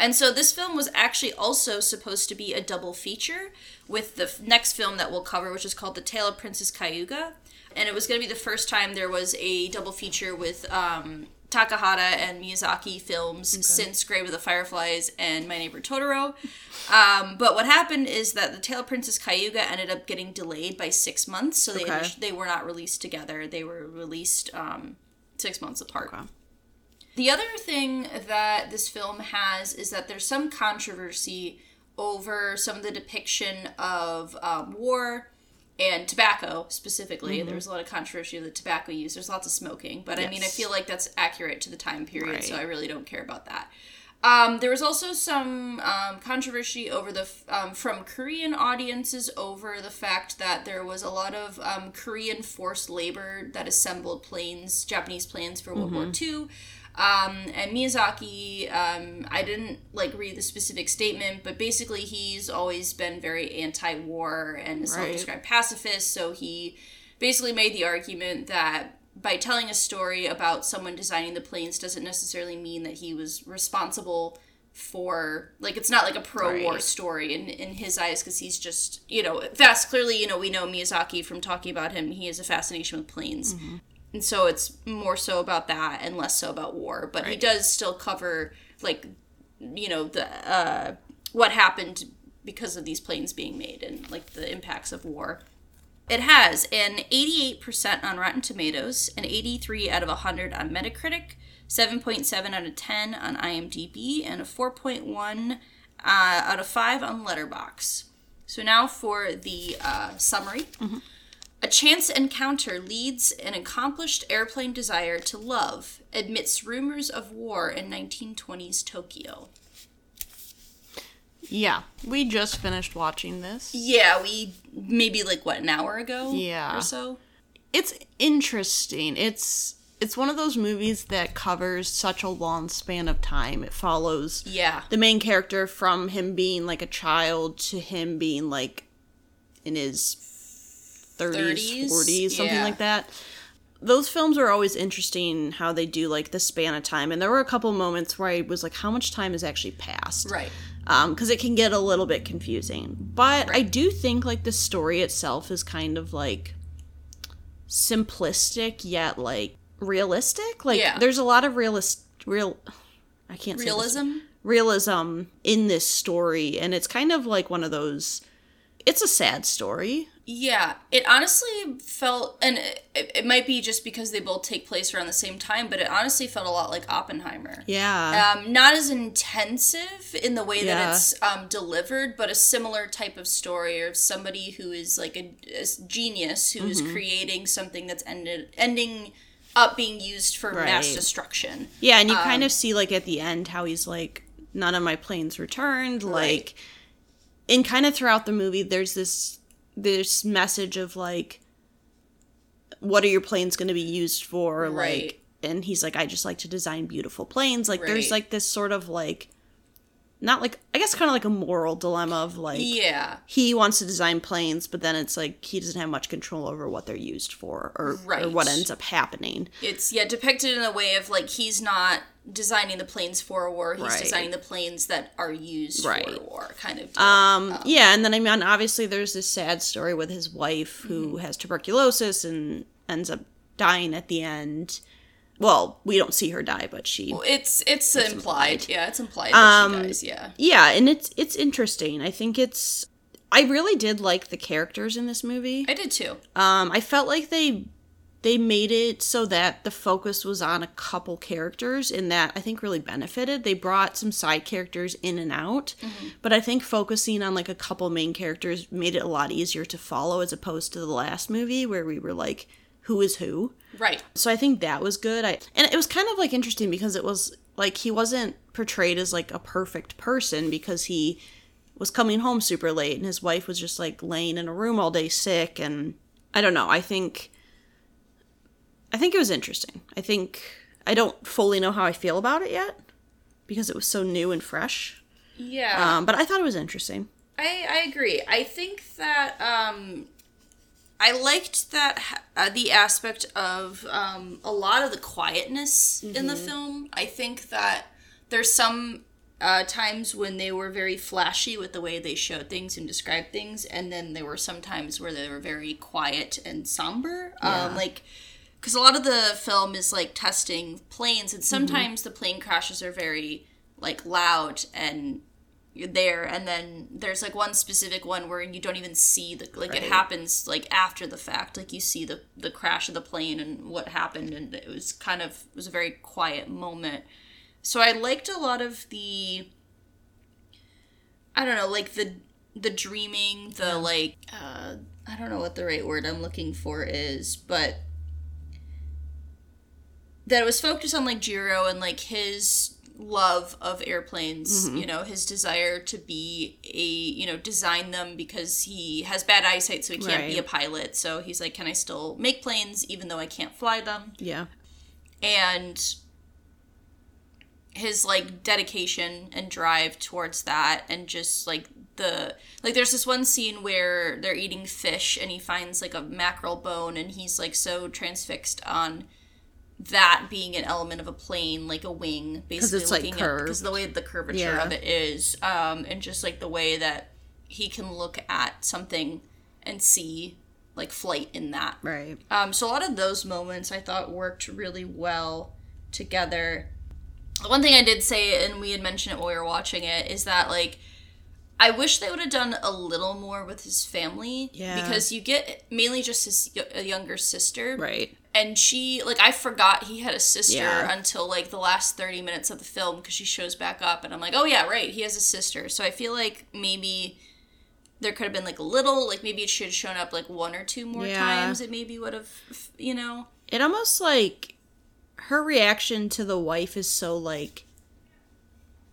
C: and so this film was actually also supposed to be a double feature with the f- next film that we'll cover, which is called The Tale of Princess Kayuga. And it was going to be the first time there was a double feature with um, Takahata and Miyazaki films since Grave of the Fireflies and My Neighbor Totoro. Um, but what happened is that The Tale of Princess Kayuga ended up getting delayed by six months, so they,
A: Okay.
C: they were not released together. They were released um, six months apart.
A: Okay.
C: The other thing that this film has is that there's some controversy over some of the depiction of um, war and tobacco specifically. There was a lot of controversy of the tobacco use. There's lots of smoking, but I mean, I feel like that's accurate to the time period, so I really don't care about that. Um, there was also some um, controversy over the f- um, from Korean audiences over the fact that there was a lot of um, Korean forced labor that assembled planes, Japanese planes for World War II. Um, and Miyazaki, um, I didn't like read the specific statement, but basically he's always been very anti-war and a self-described pacifist. So he basically made the argument that by telling a story about someone designing the planes doesn't necessarily mean that he was responsible for like it's not like a pro-war
A: Right.
C: story in in his eyes because he's just you know fast clearly you know we know Miyazaki from talking about him he has a fascination with planes and so it's more so about that and less so about war but he does still cover like you know the uh what happened because of these planes being made and like the impacts of war it has an 88% on Rotten Tomatoes, an 83 out of 100 on Metacritic, 7.7 out of 10 on IMDb, and a 4.1 uh, out of 5 on Letterboxd. So now for the uh, summary. A chance encounter leads an accomplished airplane desire to love amidst rumors of war in 1920s Tokyo.
A: Yeah, we just finished watching this.
C: Yeah, we maybe like what an hour ago
A: Yeah.
C: or so.
A: It's interesting. It's it's one of those movies that covers such a long span of time. It follows
C: Yeah.
A: the main character from him being like a child to him being like in his 30s,
C: 30s?
A: 40s, something
C: Yeah.
A: like that. Those films are always interesting how they do like the span of time. And there were a couple moments where I was like, how much time has actually passed?
C: Right.
A: Um, because it can get a little bit confusing. But I do think like the story itself is kind of like simplistic yet like realistic. Like
C: Yeah.
A: there's a lot of realist real. I can't
C: Realism?
A: realism in this story, and it's kind of like one of those it's a sad story.
C: Yeah, it honestly felt, and it, it might be just because they both take place around the same time, but it honestly felt a lot like Oppenheimer.
A: Yeah.
C: Um, not as intensive in the way
A: Yeah.
C: that it's um, delivered, but a similar type of story of somebody who is like a, a genius who is
A: Mm-hmm.
C: creating something that's ended ending up being used for mass destruction.
A: Yeah, and you
C: Um,
A: kind of see like at the end how he's like, none of my planes returned.
C: Right.
A: Like, and kind of throughout the movie, there's this this message of like, what are your planes going to be used for?
C: Right.
A: Like, and he's like, I just like to design beautiful planes. Like, there's like this sort of like, not like I guess kind of like a moral dilemma of like
C: Yeah,
A: he wants to design planes, but then it's like he doesn't have much control over what they're used for or, or what ends up happening.
C: it's yeah depicted in a way of like he's not designing the planes for a war; he's
A: Right.
C: designing the planes that are used for
A: Right.
C: a war, kind of. Deal.
A: Um, yeah, and then I mean, obviously, there's this sad story with his wife who
C: Mm-hmm.
A: has tuberculosis and ends up dying at the end. Well, we don't see her die, but she.
C: It's it's, implied.
A: implied.
C: Yeah, it's implied that
A: Um,
C: she dies. Yeah.
A: Yeah, and it's it's interesting. I think it's. I really did like the characters in this movie.
C: I did too.
A: Um, I felt like they they made it so that the focus was on a couple characters, and that I think really benefited. They brought some side characters in and out, mm-hmm. but I think focusing on like a couple main characters made it a lot easier to follow as opposed to the last movie where we were like, who is who?
C: Right.
A: So I think that was good. I and it was kind of like interesting because it was like he wasn't portrayed as like a perfect person because he was coming home super late and his wife was just like laying in a room all day sick and I don't know. I think I think it was interesting. I think I don't fully know how I feel about it yet because it was so new and fresh.
C: Yeah.
A: Um, but I thought it was interesting.
C: I, I agree. I think that um, I liked that uh, the aspect of um, a lot of the quietness in the film. I think that there's some uh, times when they were very flashy with the way they showed things and described things, and then there were some times where they were very quiet and somber. Um, like because a lot of the film is like testing planes, and sometimes the plane crashes are very like loud and you're there and then there's like one specific one where you don't even see the like it happens like after the fact. Like you see the the crash of the plane and what happened and it was kind of it was a very quiet moment. So i liked a lot of the i don't know like the the dreaming the like uh i don't know what the right word i'm looking for is but that it was focused on like Jiro and like his love of airplanes,
A: Mm-hmm.
C: you know, his desire to be a, you know, design them because he has bad eyesight so he can't be a pilot. So he's like, can I still make planes even though I can't fly them?
A: Yeah.
C: And his like dedication and drive towards that and just like the like there's this one scene where they're eating fish and he finds like a mackerel bone and he's like so transfixed on that being an element of a plane like a wing basically
A: it's, like,
C: looking at because the way the curvature
A: Yeah.
C: of it is um and just like the way that he can look at something and see like flight in that
A: Right.
C: um, so a lot of those moments I thought worked really well together. The one thing I did say, and we had mentioned it while we were watching it, is that like I wish they would have done a little more with his family.
A: Yeah.
C: Because you get mainly just his y- a younger sister,
A: Right.
C: and she like I forgot he had a sister
A: Yeah.
C: until like the last 30 minutes of the film because she shows back up and I'm like, "Oh yeah, right, he has a sister." So I feel like maybe there could have been like a little like maybe it should have shown up like one or two more
A: Yeah.
C: times. It maybe would have you know.
A: it almost like her reaction to the wife is so like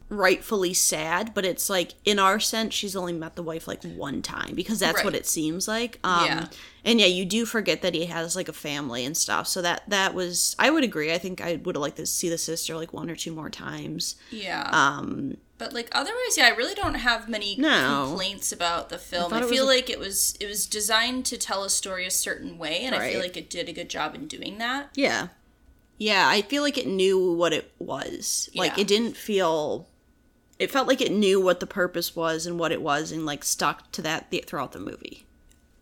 A: rightfully sad but it's like in our sense she's only met the wife like one time because that's what it seems like um
C: Yeah.
A: and yeah you do forget that he has like a family and stuff so that that was i would agree i think i would have liked to see the sister like one or two more times
C: Yeah.
A: um
C: but like otherwise, yeah, I really don't have many
A: No.
C: complaints about the film.
A: thought
C: I, feel
A: a-
C: like it was it was designed to tell a story a certain way, and I feel like it did a good job in doing that.
A: yeah yeah i feel like it knew what it was like
C: Yeah.
A: it didn't feel it felt like it knew what the purpose was and what it was and like stuck to that the, throughout the movie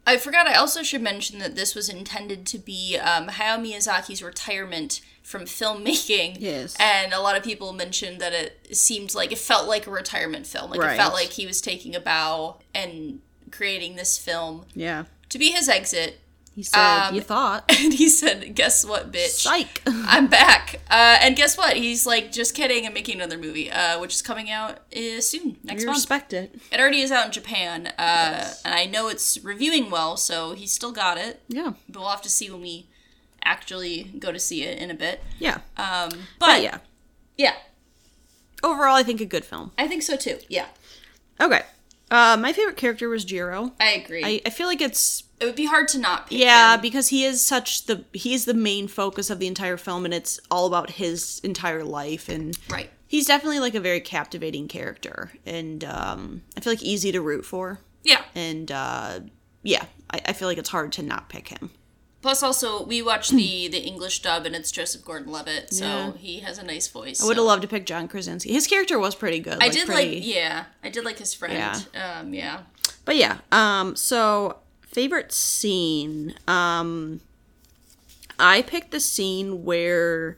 C: I forgot. I also should mention that this was intended to be um, Hayao Miyazaki's retirement from filmmaking.
A: Yes.
C: And a lot of people mentioned that it seemed like it felt like a retirement film. Like it felt like he was taking a bow and creating this film
A: Yeah.
C: to be his exit.
A: He said,
C: Um,
A: "You thought."
C: And he said, Guess what, bitch?
A: Psych.
C: I'm back. Uh, and guess what? He's like, just kidding, I'm making another movie, uh, which is coming out uh, soon, next
A: We
C: month.
A: respect it.
C: It already is out in Japan, uh, and I know it's reviewing well, so he's still got it.
A: Yeah.
C: But we'll have to see when we actually go to see it in a bit.
A: Yeah.
C: Um, but
A: But yeah.
C: yeah,
A: Overall, I think a good film.
C: I think so too. Yeah,
A: Okay. Uh, my favorite character was Jiro.
C: I agree.
A: I, I feel like it's
C: it would be hard to not pick
A: yeah
C: him.
A: because he is such the he's the main focus of the entire film and it's all about his entire life and
C: Right.
A: he's definitely like a very captivating character and um, I feel like easy to root for
C: Yeah.
A: and uh, yeah I, I feel like it's hard to not pick him.
C: Plus, also we watched the the English dub, and it's Joseph Gordon-Levitt, so
A: Yeah.
C: he has a nice voice.
A: I would have
C: so-
A: loved to pick John Krasinski. His character was pretty good.
C: I
A: like,
C: did
A: pretty-
C: like, yeah, I did like his friend.
A: Yeah.
C: Um, yeah.
A: But yeah, um, so favorite scene. Um, I picked the scene where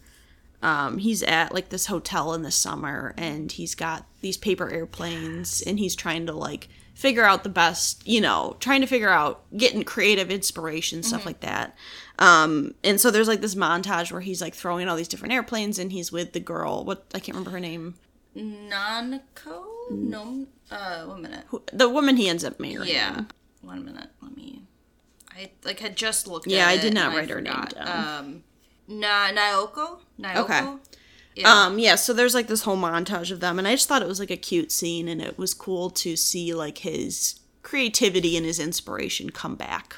A: um, he's at like this hotel in the summer and he's got these paper airplanes and he's trying to like figure out the best, you know, trying to figure out getting creative inspiration, stuff like that. Um, and so there's like this montage where he's like throwing all these different airplanes and he's with the girl. What I can't remember her name.
C: Nanako? No. Uh, one minute.
A: Who- The woman he ends up marrying.
C: Yeah. One minute. Let me. I like had just looked.
A: Yeah, I did not write her name down.
C: Um, Na Naoko. Naoko.
A: Okay.
C: Yeah.
A: Um, yeah, so there's like this whole montage of them, and I just thought it was like a cute scene, and it was cool to see like his creativity and his inspiration come back.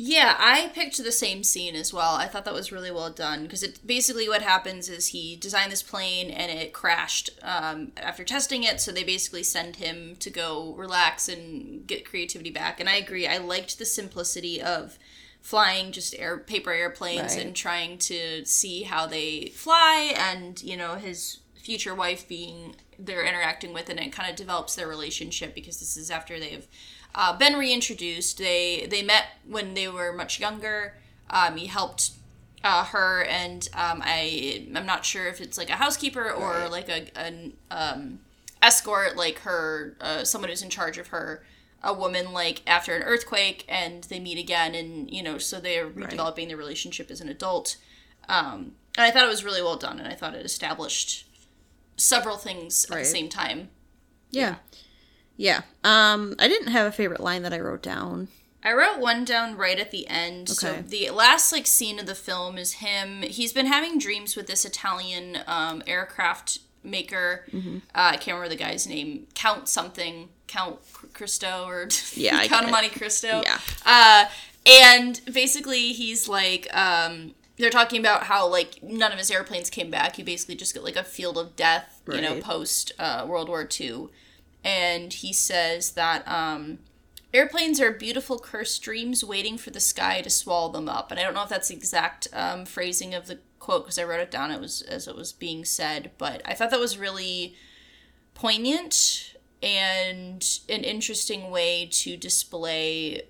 C: Yeah, I picked the same scene as well. I thought that was really well done because it basically what happens is he designed this plane and it crashed um, after testing it. So they basically send him to go relax and get creativity back. And I agree. I liked the simplicity of flying just air paper airplanes
A: Right.
C: and trying to see how they fly and you know his future wife being they're interacting with and it kind of develops their relationship because this is after they've uh, been reintroduced. They they met when they were much younger. Um, he helped uh, her and um, I I'm not sure if it's like a housekeeper or
A: Right.
C: like a an um, escort like her uh, someone who's in charge of her a woman like after an earthquake and they meet again and you know so they're redeveloping their relationship as an adult. Um, and I thought it was really well done and I thought it established several things at the same time.
A: Yeah. Yeah. Um, I didn't have a favorite line that I wrote down.
C: I wrote one down right at the end. So
A: Okay.
C: the last like scene of the film is him. He's been having dreams with this Italian um, aircraft maker.
A: Mm-hmm.
C: Uh, I can't remember the guy's name. Count something. Count Cristo or
A: Yeah,
C: Count. Monte Cristo.
A: Yeah.
C: Uh, and basically he's like. Um, they're talking about how like none of his airplanes came back. You basically just get like a field of death, you know, post uh, World War II. And he says that um, Airplanes are beautiful cursed dreams waiting for the sky to swallow them up. And I don't know if that's the exact um, phrasing of the quote because I wrote it down it was as it was being said, but I thought that was really poignant and an interesting way to display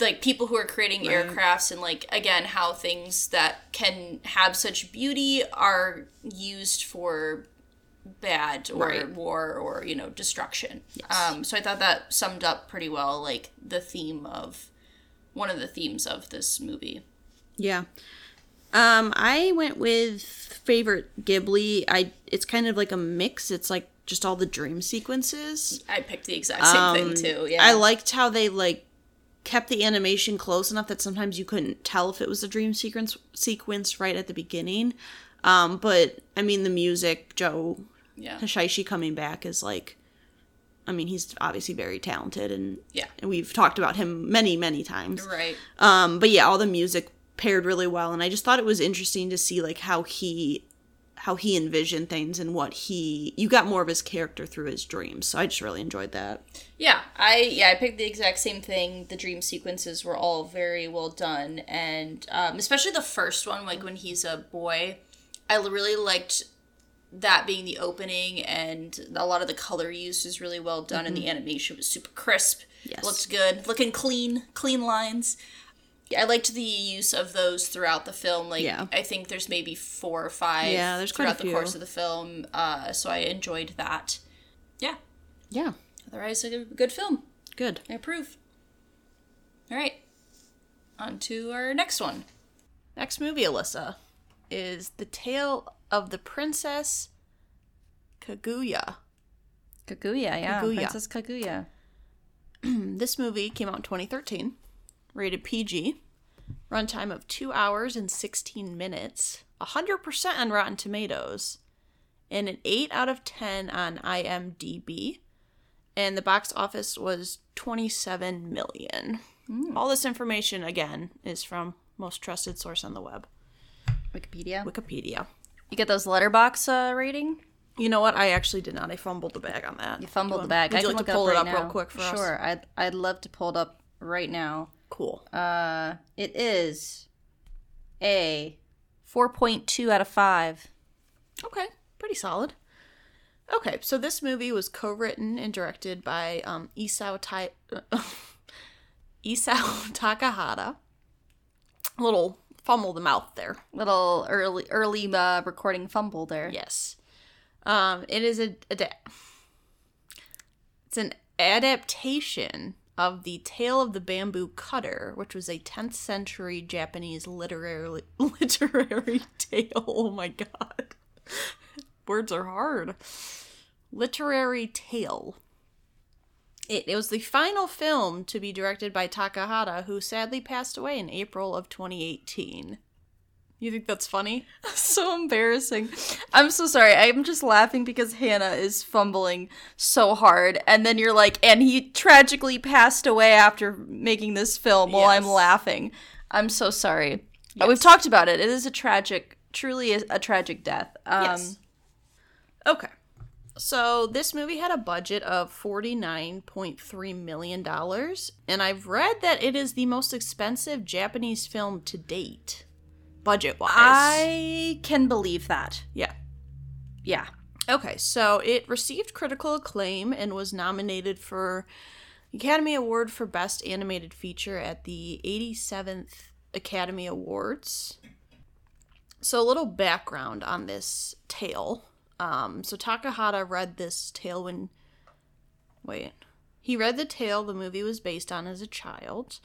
C: like people who are creating
A: Right.
C: aircrafts and like again how things that can have such beauty are used for bad or
A: Right.
C: war or you know destruction
A: Yes.
C: um so i thought that summed up pretty well like the theme of one of the themes of this movie
A: Yeah. Um, I went with favorite Ghibli. I it's kind of like a mix. It's like just all the dream sequences.
C: i picked the exact same
A: Um,
C: thing too yeah
A: I liked how they like kept the animation close enough that sometimes you couldn't tell if it was a dream sequence sequence right at the beginning. Um, but I mean the music, Joe
C: yeah
A: coming back is like I mean, he's obviously very talented and
C: Yeah.
A: and we've talked about him many, many times.
C: right
A: Um, but yeah, all the music paired really well, and I just thought it was interesting to see like how he how he envisioned things and what he you got more of his character through his dreams. So I just really enjoyed that.
C: Yeah, I yeah I picked the exact same thing. The dream sequences were all very well done, and um, especially the first one, like when he's a boy, I really liked that being the opening, and a lot of the color used is really well done, and the animation was super crisp.
A: Mm-hmm. Yes.
C: looked good, looking clean, clean lines. I liked the use of those throughout the film. Like
A: Yeah.
C: I think there's maybe four or five
A: Yeah, there's
C: throughout the course of the film. Uh, so I enjoyed that. Yeah.
A: Yeah.
D: Otherwise, a good film.
A: Good.
D: I approve. All right. On to our next one.
A: Next movie, Alyssa, is The Tale of the Princess Kaguya.
C: Kaguya, yeah.
A: Kaguya.
C: Princess Kaguya.
A: This movie came out in 2013, rated PG, runtime of 2 hours and 16 minutes, 100% on Rotten Tomatoes, and an 8 out of 10 on IMDb. And the box office was 27 million. Mm. All this information, again, is from most trusted source on the web,
C: Wikipedia.
A: Wikipedia.
C: You get those Letterboxd uh, rating?
A: You know what? I actually did not. I fumbled the bag on that.
C: You fumbled the bag.
A: Would
C: I
A: you like to pull
C: it up,
A: up
C: right
A: real quick for us?
C: Sure. I'd, I'd love to pull it up right now.
A: Cool.
C: Uh, it is a 4.2 out of 5.
A: Okay, pretty solid. Okay, so this movie was co-written and directed by um, Isao Tai- Isao Takahata. A little fumble the mouth there.
C: Little early early uh, recording fumble there.
A: Yes. Um, it is a, a da- it's an adaptation of the Tale of the Bamboo Cutter, which was a 10th century Japanese literary literary tale. Oh my god. Words are hard. Literary tale. It, it was the final film to be directed by Takahata, who sadly passed away in April of 2018. You think that's funny?
C: so embarrassing. I'm so sorry. I'm just laughing because Hannah is fumbling so hard. And then you're like, and he tragically passed away after making this film while I'm laughing. I'm so sorry. Uh, We've talked about it. It is a tragic, truly a, a tragic death. Um,
A: Yes. Okay. So this movie had a budget of $49.3 million, and I've read that it is the most expensive Japanese film to date, budget wise.
C: I can believe that.
A: Yeah.
C: Yeah.
A: Okay, so it received critical acclaim and was nominated for Academy Award for Best Animated Feature at the 87th Academy Awards. So, a little background on this tale. Um, so, Takahata read this tale when. Wait. He read the tale the movie was based on as a child,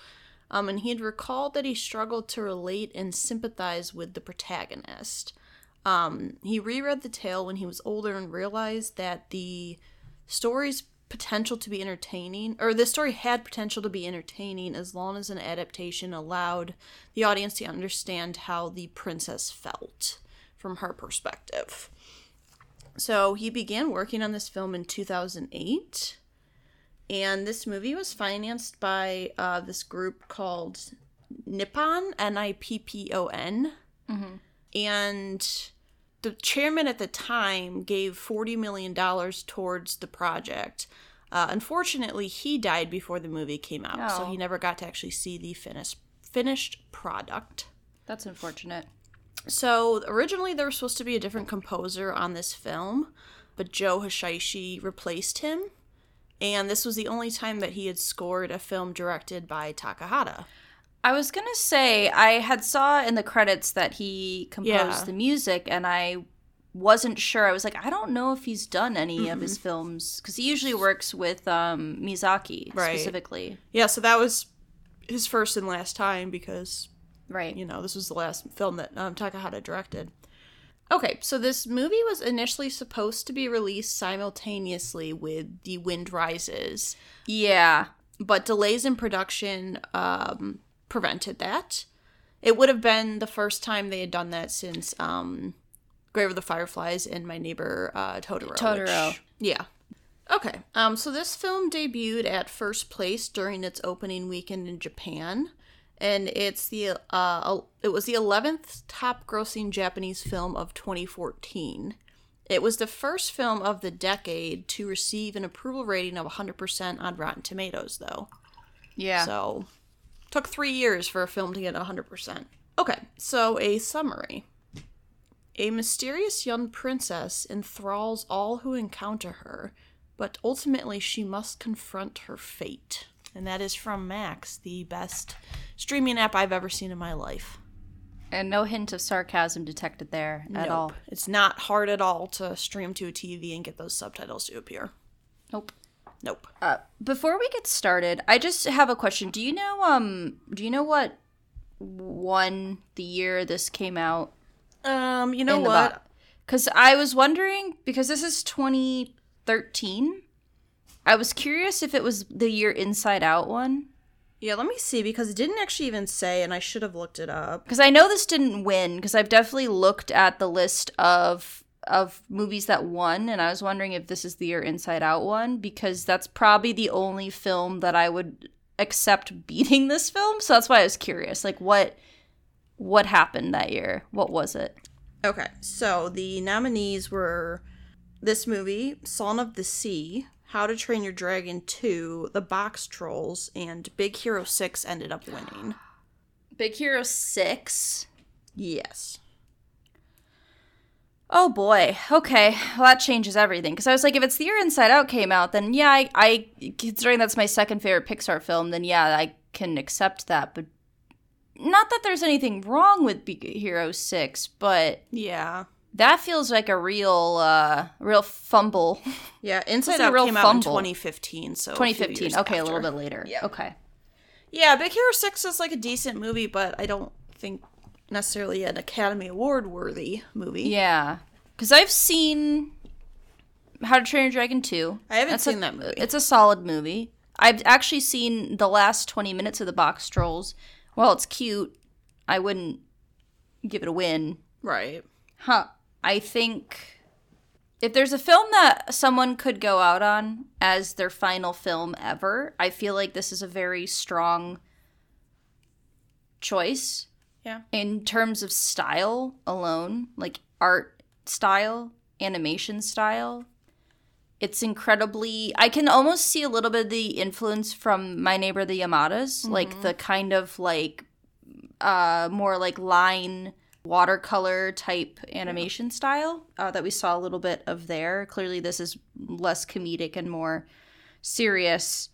A: um, and he had recalled that he struggled to relate and sympathize with the protagonist. Um, he reread the tale when he was older and realized that the story's potential to be entertaining, or the story had potential to be entertaining as long as an adaptation allowed the audience to understand how the princess felt from her perspective. So he began working on this film in 2008, and this movie was financed by uh, this group called Nippon, N I P P O N and the chairman at the time gave $40 million towards the project. Uh, unfortunately, he died before the movie came out, so
C: Oh.
A: he never got to actually see the finished finished product.
C: That's unfortunate.
A: So originally there was supposed to be a different composer on this film, but Joe Hisaishi replaced him, and this was the only time that he had scored a film directed by Takahata.
C: I was gonna say I had saw in the credits that he composed
A: Yeah.
C: the music, and I wasn't sure. I was like, I don't know if he's done any of his films because he usually works with um, Miyazaki
A: Right.
C: specifically.
A: Yeah, so that was his first and last time because
C: Right.
A: you know, this was the last film that um, Takahata directed. Okay, so this movie was initially supposed to be released simultaneously with The Wind Rises,
C: Yeah.
A: but delays in production um, prevented that. It would have been the first time they had done that since um, Grave of the Fireflies and My Neighbor uh, Totoro.
C: Totoro.
A: which- yeah. Okay. Um. So this film debuted at first place during its opening weekend in Japan, and it's the uh it was the eleventh top grossing Japanese film of 2014. It was the first film of the decade to receive an approval rating of 100% on Rotten Tomatoes, though.
C: Yeah.
A: So, took three years for a film to get 100%. Okay, so a summary. A mysterious young princess enthralls all who encounter her, but ultimately she must confront her fate. And that is from Max, the best streaming app I've ever seen in my life.
C: and no hint of sarcasm detected there at
A: Nope.
C: all.
A: It's not hard at all to stream to a TV and get those subtitles to appear.
C: Nope.
A: Nope.
C: Uh, before we get started, I just have a question. Do you know um do you know what won the year this came out?
A: Um, you know what?
C: bo- Cuz I was wondering because this is 2013. I was curious if it was the year Inside Out won.
A: Yeah, let me see because it didn't actually even say, and I should have looked it up.
C: because I know this didn't win because I've definitely looked at the list of of movies that won and I was wondering if this is the year Inside Out won because that's probably the only film that I would accept beating this film so that's why I was curious like what what happened that year? What was it?
A: Okay, so the nominees were this movie, Song of the Sea, How to Train Your Dragon 2, The Boxtrolls, and Big Hero 6 ended up winning.
C: Big Hero 6
A: Yes.
C: Oh boy. Okay. Well, that changes everything. Because I was like, if it's the year Inside Out came out, then yeah, I, I considering that's my second favorite Pixar film, then yeah, I can accept that. But not that there's anything wrong with Big Hero Six, but
A: Yeah.
C: That feels like a real, uh, real fumble.
A: Yeah, Inside
C: a
A: Out
C: real
A: came out in 2015, so a few
C: 2015.
A: years
C: Okay, a little bit later.
A: Yeah.
C: Okay.
A: Yeah, Big Hero 6 is like a decent movie, but I don't think necessarily an Academy Award worthy movie.
C: Yeah. Because I've seen How to Train Your Dragon 2.
A: I haven't
C: That's
A: seen
C: a-
A: that movie.
C: It's a solid movie. I've actually seen the last 20 minutes of the Boxtrolls. While it's cute, I wouldn't give it a win.
A: Right.
C: Huh. I think if there's a film that someone could go out on as their final film ever, I feel like this is a very strong choice
A: Yeah.
C: in terms of style alone, like art style, animation style. It's incredibly. I can almost see a little bit of the influence from My Neighbor the Yamadas, like the kind of like uh more like line watercolor type animation style uh, that we saw a little bit of there. Clearly, this is less comedic and more serious.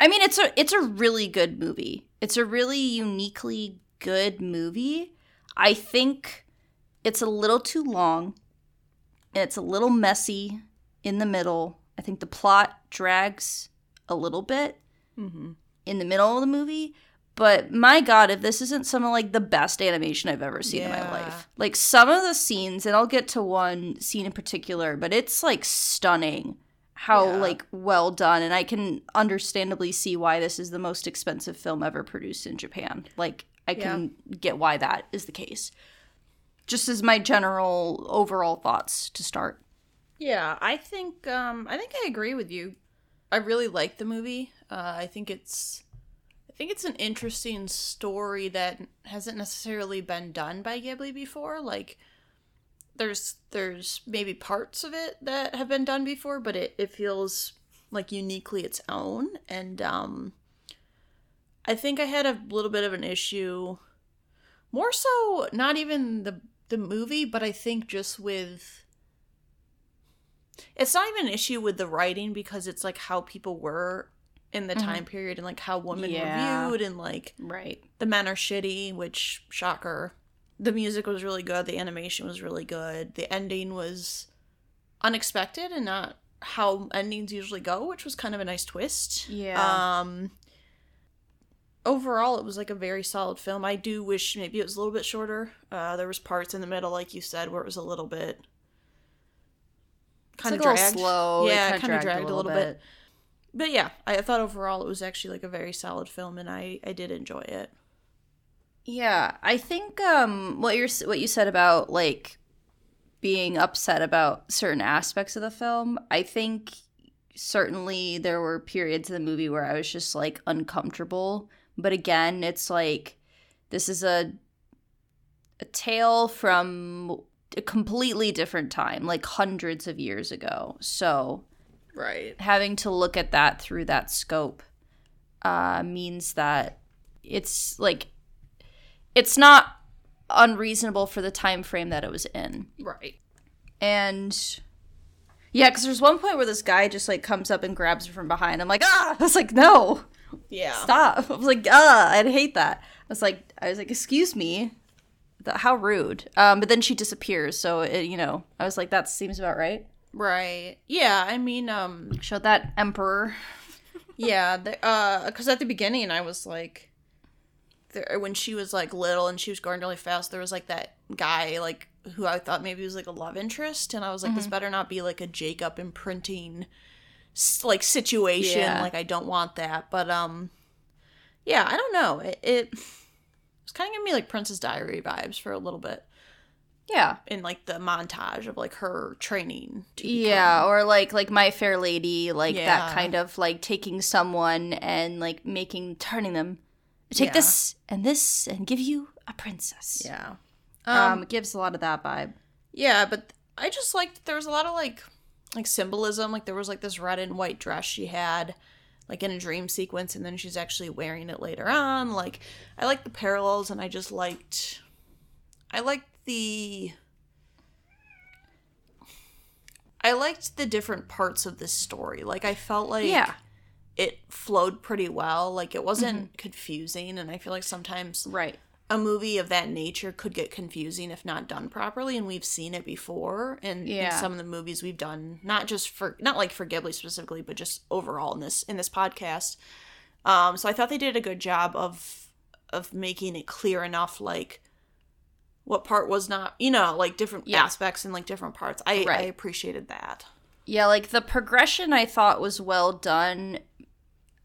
C: I mean, it's a it's a really good movie. It's a really uniquely good movie. I think it's a little too long. And it's a little messy in the middle. I think the plot drags a little bit in the middle of the movie. But my god, if this isn't some of like the best animation I've ever seen in my life. Like some of the scenes, and I'll get to one scene in particular, but it's like stunning how
A: Yeah.
C: like well done and I can understandably see why this is the most expensive film ever produced in Japan. Like I can get why that is the case. Just as my general overall thoughts to start.
A: Yeah, I think um I think I agree with you. I really like the movie. Uh, I think it's I think it's an interesting story that hasn't necessarily been done by Ghibli before. Like there's there's maybe parts of it that have been done before, but it, it feels like uniquely its own. And um I think I had a little bit of an issue more so not even the the movie, but I think just with it's not even an issue with the writing because it's like how people were in the time period and like how women
C: Yeah.
A: were viewed and like
C: Right.
A: the men are shitty, which shocker. The music was really good, the animation was really good, the ending was unexpected and not how endings usually go, which was kind of a nice twist.
C: Yeah.
A: Um overall it was like a very solid film. I do wish maybe it was a little bit shorter. Uh there was parts in the middle like you said where it was a little bit kind of
C: like a little
A: dragged.
C: slow.
A: Yeah, kind of dragged a little bit.
C: bit.
A: But yeah, I thought overall it was actually like a very solid film and I I did enjoy it.
C: Yeah, I think um what you're what you said about like being upset about certain aspects of the film, I think certainly there were periods in the movie where I was just like uncomfortable, but again, it's like this is a a tale from a completely different time, like hundreds of years ago. So,
A: Right.
C: having to look at that through that scope uh, means that it's like it's not unreasonable for the time frame that it was in.
A: Right.
C: and yeah because there's one point where this guy just like comes up and grabs her from behind. I'm like ah! I was like no.
A: Yeah.
C: stop. I was like ah! I'd hate that. I was like i was like excuse me. How rude. Um but then she disappears so it, you know i was like that seems about right
A: Right. Yeah, I mean, um,
C: Show that emperor.
A: yeah, the, uh, because at the beginning I was like, there, when she was like little and she was growing really fast, there was like that guy like who I thought maybe was like a love interest, and I was like, this better not be like a Jacob imprinting like situation.
C: Yeah.
A: Like I don't want that. But um, yeah, I don't know. It, it was kind of giving me like Princess Diary vibes for a little bit
C: Yeah.
A: in like the montage of like her training. To
C: Yeah, or like like My Fair Lady, like
A: Yeah.
C: that kind of like taking someone and like making turning them take
A: Yeah.
C: this and this and give you a princess.
A: Yeah.
C: Um, it gives a lot of that vibe.
A: Yeah, but I just liked there was a lot of like like symbolism. Like there was like this red and white dress she had like in a dream sequence and then she's actually wearing it later on. Like I like the parallels and I just liked I liked the I liked the different parts of this story. Like I felt like
C: Yeah.
A: it flowed pretty well. Like it wasn't confusing and I feel like sometimes
C: Right.
A: a movie of that nature could get confusing if not done properly and we've seen it before and in
C: Yeah.
A: some of the movies we've done not just for not like for ghibli specifically but just overall in this in this podcast um so i thought they did a good job of of making it clear enough like what part was not you know like different
C: Yeah.
A: aspects and like different parts i i appreciated that
C: Yeah, like the progression I thought was well done.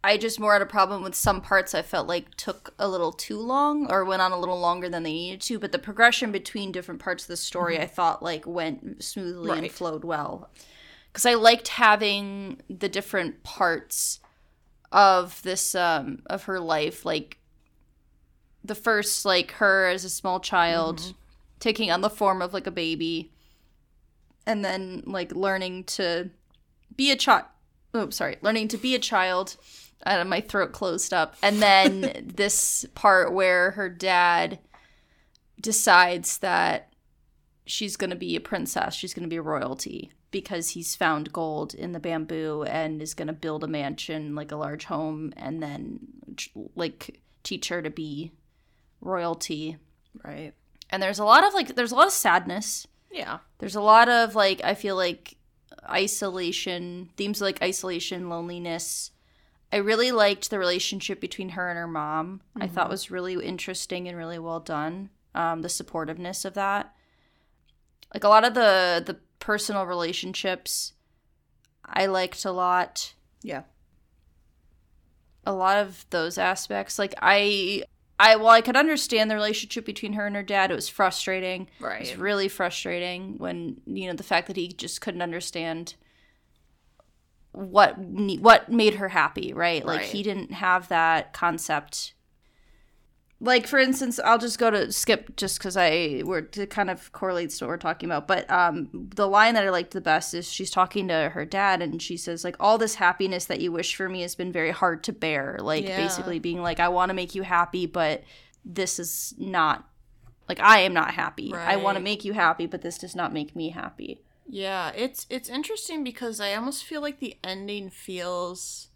C: I just more had a problem with some parts I felt like took a little too long or went on a little longer than they needed to, but the progression between different parts of the story I thought like went smoothly and flowed well. Cuz I liked having the different parts of this um of her life like the first like her as a small child taking on the form of like a baby and then like learning to be a child oh sorry learning to be a child. Uh, my throat closed up. And then this part where her dad decides that she's going to be a princess she's going to be royalty because he's found gold in the bamboo and is going to build a mansion like a large home and then like teach her to be royalty
A: right
C: and there's a lot of like there's a lot of sadness
A: yeah
C: there's a lot of like I feel like isolation, themes like isolation, loneliness. I really liked the relationship between her and her mom. I thought was really interesting and really well done. Um, the supportiveness of that, like a lot of the the personal relationships, I liked a lot.
A: yeah
C: A lot of those aspects, like I, I well, I could understand the relationship between her and her dad. It was frustrating. Right. It was really frustrating when you know the fact that he just couldn't understand what what made her happy, right? Like
A: Right.
C: he didn't have that concept. Like for instance, I'll just go to skip just because I were to kind of correlates to what we're talking about. But um, the line that I liked the best is she's talking to her dad and she says like all this happiness that you wish for me has been very hard to bear. Like
A: Yeah.
C: basically being like I want to make you happy, but this is not like I am not happy. I want to make you happy, but this does not make me happy.
A: Yeah, it's it's interesting because I almost feel like the ending feels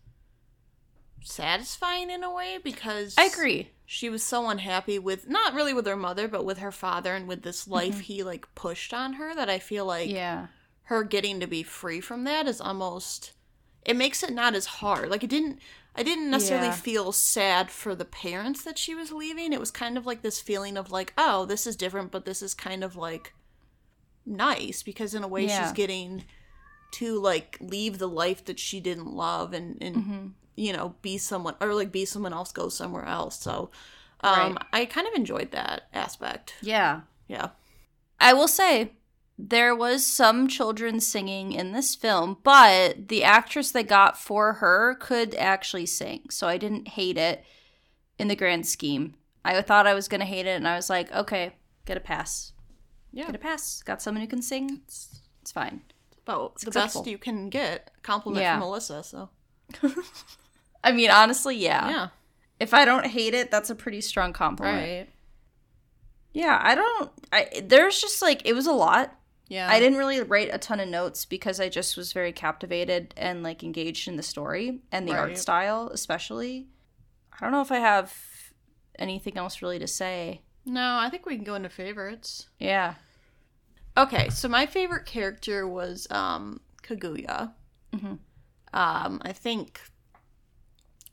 A: satisfying in a way because
C: I agree.
A: She was so unhappy with not really with her mother, but with her father and with this life he like pushed on her that I feel like
C: Yeah.
A: her getting to be free from that is almost it makes it not as hard. Like it didn't I didn't necessarily
C: Yeah.
A: feel sad for the parents that she was leaving. It was kind of like this feeling of like, oh, this is different, but this is kind of like nice because in a way
C: Yeah.
A: she's getting to like leave the life that she didn't love and and
C: Mm-hmm.
A: You know be someone or like be someone else go somewhere else. So um
C: Right.
A: I kind of enjoyed that aspect.
C: Yeah.
A: Yeah.
C: I will say there was some children singing in this film, but the actress they got for her could actually sing. So I didn't hate it in the grand scheme. I thought I was going to hate it and I was like, okay, get a pass.
A: Yeah.
C: Get a pass. Got someone who can sing. It's, it's fine.
A: About the
C: acceptable.
A: best you can get. Compliment
C: Yeah.
A: from Melissa, so
C: I mean, honestly, yeah.
A: yeah.
C: If I don't hate it, that's a pretty strong compliment. Right. Yeah, I don't I there's just like it was a lot.
A: Yeah.
C: I didn't really write a ton of notes because I just was very captivated and like engaged in the story and the art style, especially. I don't know if I have anything else really to say.
A: No, I think we can go into favorites.
C: Yeah.
A: Okay, so my favorite character was um, Kaguya.
C: Mhm.
A: Um, I think,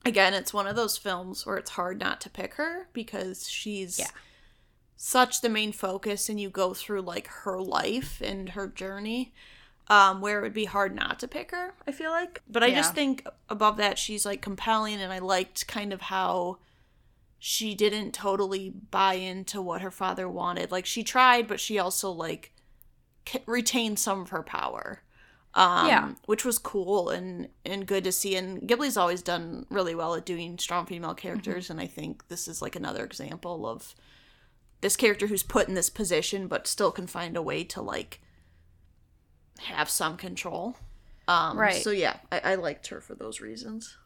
A: again, it's one of those films where it's hard not to pick her because she's
C: Yeah.
A: such the main focus, and you go through like her life and her journey. Um, where it would be hard not to pick her, I feel like. But I just think above that, she's like compelling, and I liked kind of how she didn't totally buy into what her father wanted. Like she tried, but she also like retained some of her power. Um,
C: Yeah.
A: which was cool and and good to see. And Ghibli's always done really well at doing strong female characters, and I think this is like another example of this character who's put in this position, but still can find a way to like have some control. Um,
C: Right.
A: So yeah, I, I liked her for those reasons.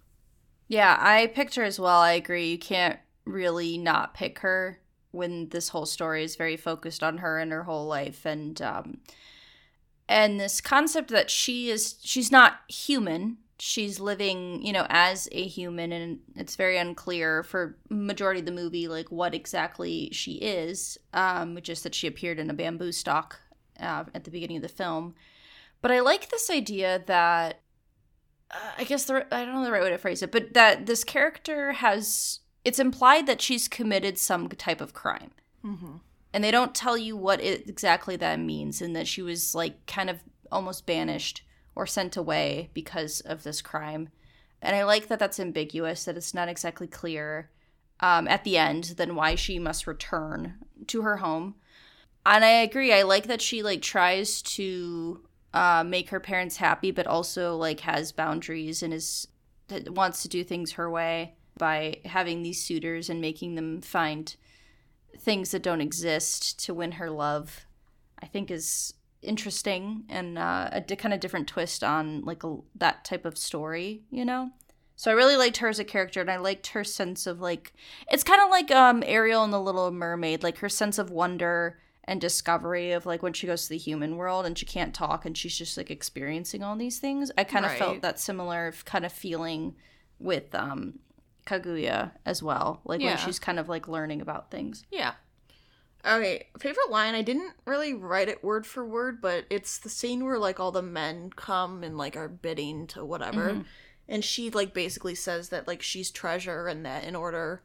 C: Yeah, I picked her as well. I agree. You can't really not pick her when this whole story is very focused on her and her whole life and um and this concept that she is she's not human. She's living, you know, as a human and it's very unclear for majority of the movie like what exactly she is. Um just that she appeared in a bamboo stalk uh, at the beginning of the film. But I like this idea that uh, I guess the I don't know the right way to phrase it, but that this character has it's implied that she's committed some type of crime,
A: Mm-hmm.
C: And they don't tell you what it, exactly that means, and that she was like kind of almost banished or sent away because of this crime. And I like that that's ambiguous, that it's not exactly clear um, at the end then why she must return to her home. And I agree. I like that she like tries to uh, make her parents happy, but also like has boundaries and is wants to do things her way by having these suitors and making them find things that don't exist to win her love. I think is interesting and uh, a kind of different twist on like a, that type of story, you know. So I really liked her as a character, and I liked her sense of like it's kind of like um Ariel and the Little Mermaid, like her sense of wonder and discovery of like when she goes to the human world and she can't talk and she's just like experiencing all these things. I kind of
A: Right.
C: felt that similar kind of feeling with um Kaguya as well, like
A: Yeah.
C: when she's kind of like learning about things.
A: Yeah. Okay, favorite line. I didn't really write it word for word, but it's the scene where like all the men come and like are bidding to whatever, mm-hmm. and she like basically says that like she's treasure and that in order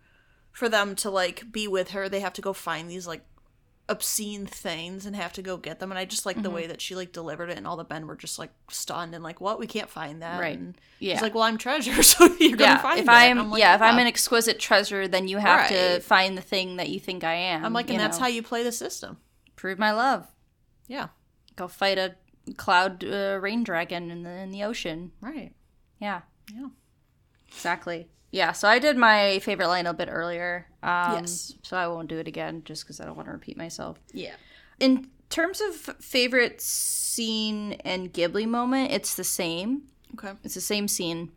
A: for them to like be with her, they have to go find these like obscene things and have to go get them. And I just like the way that she like delivered it, and all the men were just like stunned and like, "What? We can't find that."
C: Right.
A: And
C: Yeah.
A: She's like, "Well, I'm treasure, so you're gonna
C: yeah,
A: find
C: if
A: it."
C: I'm,
A: like,
C: yeah, if I'm an exquisite treasure, then you have to find the thing that you think I am.
A: I'm like, and that's
C: know?
A: how you play the system.
C: prove my love.
A: Yeah.
C: Go fight a cloud uh, rain dragon in the in the ocean.
A: Right.
C: Yeah,
A: Yeah.
C: exactly. Yeah, so I did my favorite line a bit earlier. Um,
A: Yes.
C: So I won't do it again just because I don't want to repeat myself.
A: Yeah.
C: In terms of favorite scene and Ghibli moment, it's the same.
A: Okay.
C: It's the same scene.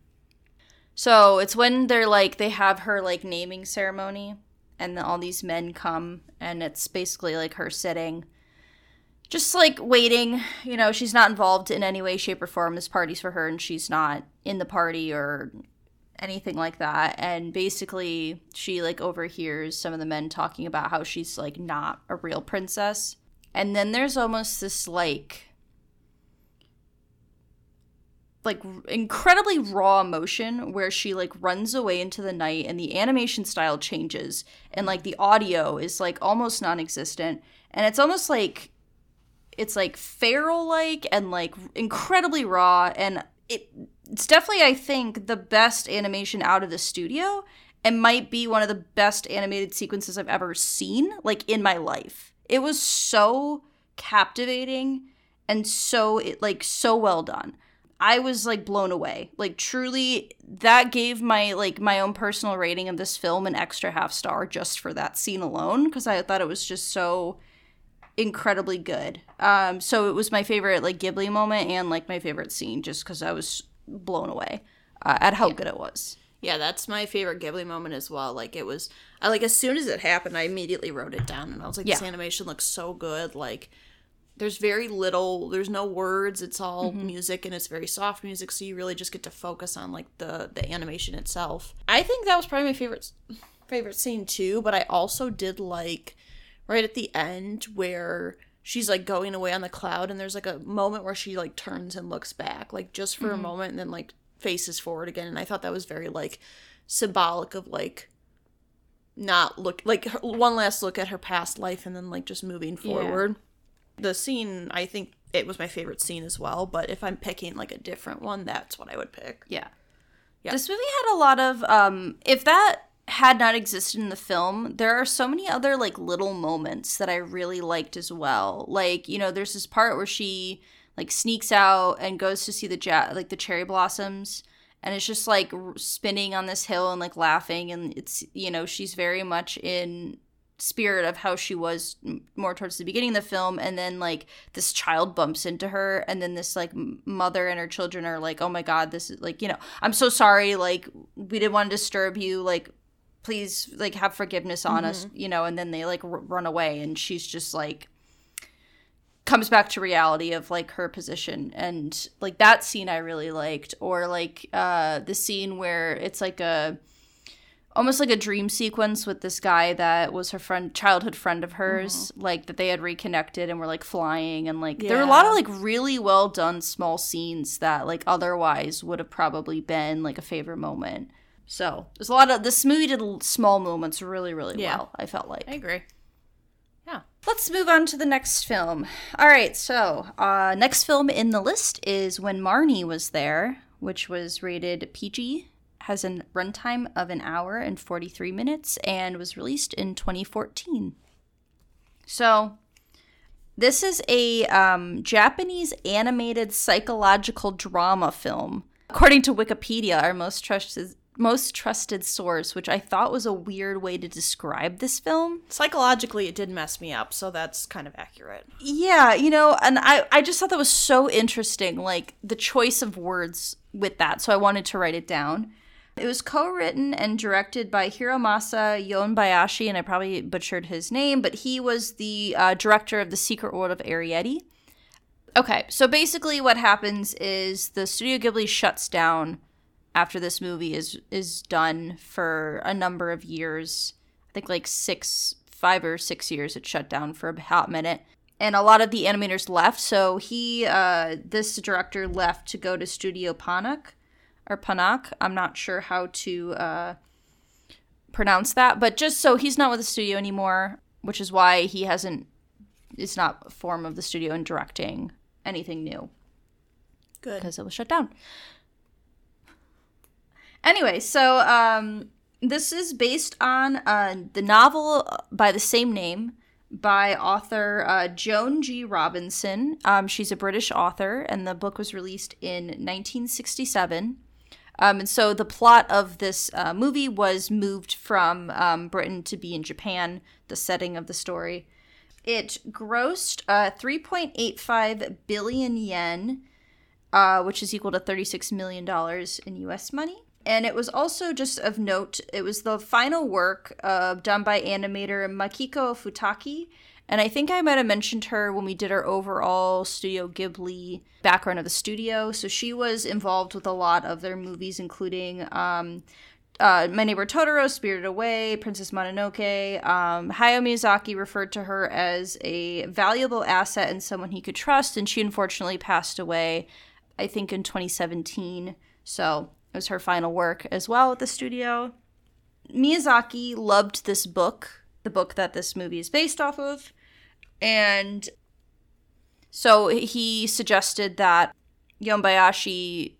C: So it's when they're like they have her like naming ceremony, and then all these men come, and it's basically like her sitting, just like waiting. You know, she's not involved in any way, shape, or form. This party's for her, and she's not in the party or anything like that. And basically, she like overhears some of the men talking about how she's like not a real princess. And then there's almost this like like incredibly raw emotion where she like runs away into the night and the animation style changes and like the audio is like almost non-existent and it's almost like it's like feral like and like incredibly raw and it it's definitely I think the best animation out of the studio and might be one of the best animated sequences I've ever seen like in my life. It was so captivating and so it like so well done. I was like blown away. Like truly that gave my like my own personal rating of this film an extra half star just for that scene alone because I thought it was just so incredibly good. Um so it was my favorite like Ghibli moment and like my favorite scene just cuz I was blown away uh, at how good it was.
A: Yeah, that's my favorite Ghibli moment as well. Like it was, I like as soon as it happened, I immediately wrote it down, and I was like, "This animation looks so good." Like, there's very little, there's no words. It's all music, and it's very soft music, so you really just get to focus on like the the animation itself. I think that was probably my favorite favorite scene too. But I also did like right at the end where she's like going away on the cloud and there's like a moment where she like turns and looks back like just for
C: Mm-hmm.
A: a moment and then like faces forward again and i thought that was very like symbolic of like not look like her, one last look at her past life and then like just moving forward the scene i think it was my favorite scene as well but if i'm picking like a different one that's what i would pick
C: Yeah.
A: Yeah.
C: This movie had a lot of um if that had not existed in the film, there are so many other like little moments that I really liked as well. Like, you know, there's this part where she like sneaks out and goes to see the ja- like the cherry blossoms and it's just like spinning on this hill and like laughing and it's you know, she's very much in spirit of how she was more towards the beginning of the film and then like this child bumps into her and then this like mother and her children are like oh my god this is like you know i'm so sorry like we didn't want to disturb you like please like have forgiveness on us you know and then they like r- run away and she's just like comes back to reality of like her position. And like that scene i really liked or like uh the scene where it's like a almost like a dream sequence with this guy that was her friend childhood friend of hers like that they had reconnected and were like flying and like there were a lot of like really well done small scenes that like otherwise would have probably been like a favorite moment so there's a lot of this movie did small moments really really
A: Yeah.
C: well i felt like
A: i agree yeah
C: Let's move on to the next film. All right, so uh, next film in the list is When Marnie Was There, which was rated PG, has a runtime of an hour and 43 minutes, and was released in 2014. So, this is a um, Japanese animated psychological drama film. According to Wikipedia, our most trusted most trusted source, which I thought was a weird way to describe this film.
A: psychologically it did mess me up so that's kind of accurate
C: Yeah, you know, and I I just thought that was so interesting, like the choice of words with that. So I wanted to write it down. It was co-written and directed by Hiromasa Yonebayashi, and I probably butchered his name, but he was the uh, director of The Secret World of Arrietty. Okay, so basically what happens is the Studio Ghibli shuts down after this movie is is done for a number of years. I think like six, five or six years. It shut down for a hot minute, and a lot of the animators left. So he, uh, this director, left to go to Studio Ponoc or Ponoc. I'm not sure how to uh, pronounce that, but just so he's not with the studio anymore, which is why he hasn't. Is not a form of the studio in directing anything new
A: good
C: because it was shut down. Anyway, so um, this is based on uh, the novel by the same name by author uh, Joan G. Robinson. Um, she's a British author, and the book was released in 1967. Um, and so the plot of this uh, movie was moved from um, Britain to be in Japan, the setting of the story. It grossed uh, 3.85 billion yen, uh, which is equal to $36 million in US money. And it was also just of note, it was the final work uh, done by animator Makiko Futaki. And I think I might have mentioned her when we did our overall Studio Ghibli background of the studio. So she was involved with a lot of their movies, including um, uh, My Neighbor Totoro, Spirited Away, Princess Mononoke. Um, Hayao Miyazaki referred to her as a valuable asset and someone he could trust, and she unfortunately passed away, I think, in 2017. So it was her final work as well at the studio. Miyazaki loved this book, the book that this movie is based off of, and so he suggested that Yonebayashi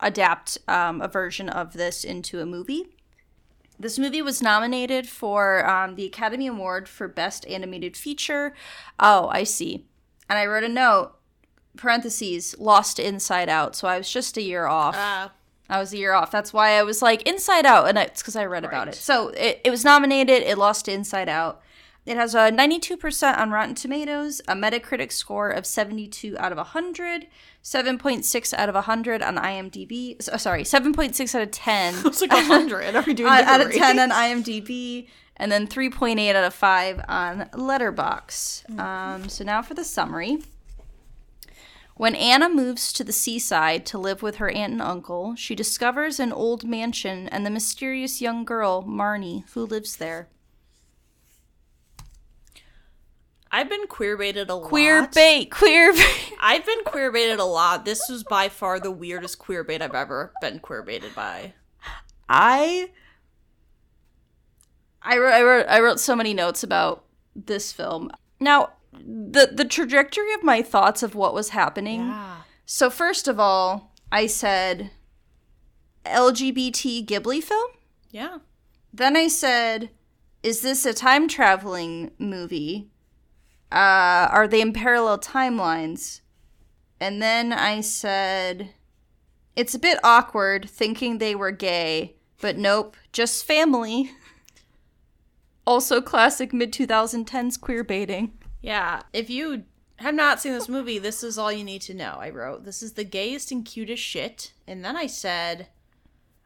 C: adapt um, a version of this into a movie. This movie was nominated for um, the Academy Award for Best Animated Feature. Oh, I see. And I wrote a note, parentheses, lost Inside Out. So I was just a year off.
A: uh
C: I was a year off. That's why I was like Inside Out, and it's because I read about it. So it, it was nominated. It lost to Inside Out. It has a 92% on Rotten Tomatoes, a Metacritic score of 72 out of 100, 7.6 out of 100 on IMDb. So, sorry, 7.6 out of 10
A: it's like 100 are we doing
C: out, out of 10 on? IMDb, and then 3.8 out of 5 on Letterboxd. Um, so now for the summary. When Anna moves to the seaside to live with her aunt and uncle, she discovers an old mansion and the mysterious young girl, Marnie, who lives there.
A: I've been queer baited a lot.
C: Queer bait, queer bait.
A: I've been queer baited a lot. This was by far the weirdest queer bait I've ever been queer baited by.
C: I I wrote, I wrote I wrote so many notes about this film. Now, the the trajectory of my thoughts of what was happening. So first of all, I said LGBT Ghibli film.
A: Yeah.
C: Then I said, "Is this a time traveling movie? Uh, are they in parallel timelines?" And then I said, "It's a bit awkward thinking they were gay, but nope, just family." also, classic mid 2010s queer baiting.
A: Yeah. If you have not seen this movie, this is all you need to know. I wrote, This is the gayest and cutest shit. And then I said,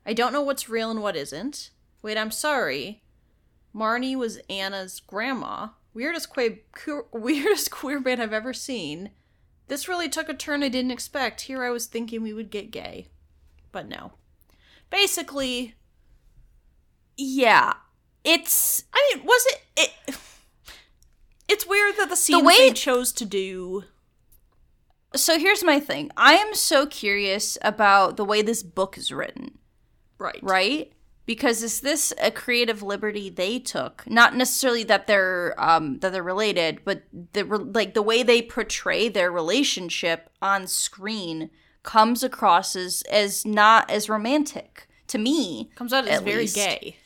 A: I don't know what's real and what isn't. Wait, I'm sorry. Marnie was Anna's grandma. Weirdest queer, queer, weirdest queer bait I've ever seen. This really took a turn I didn't expect. Here I was thinking we would get gay. But no. Basically,
C: Yeah, it's
A: I mean, was it it It's weird that the scenes
C: way-
A: they chose to do
C: so here's my thing. I am so curious about the way this book is written.
A: right.
C: right? Because is this a creative liberty they took? Not necessarily that they're um, that they're related, but the re- like the way they portray their relationship on screen comes across as as not as romantic to me.
A: Comes out as very
C: least.
A: gay.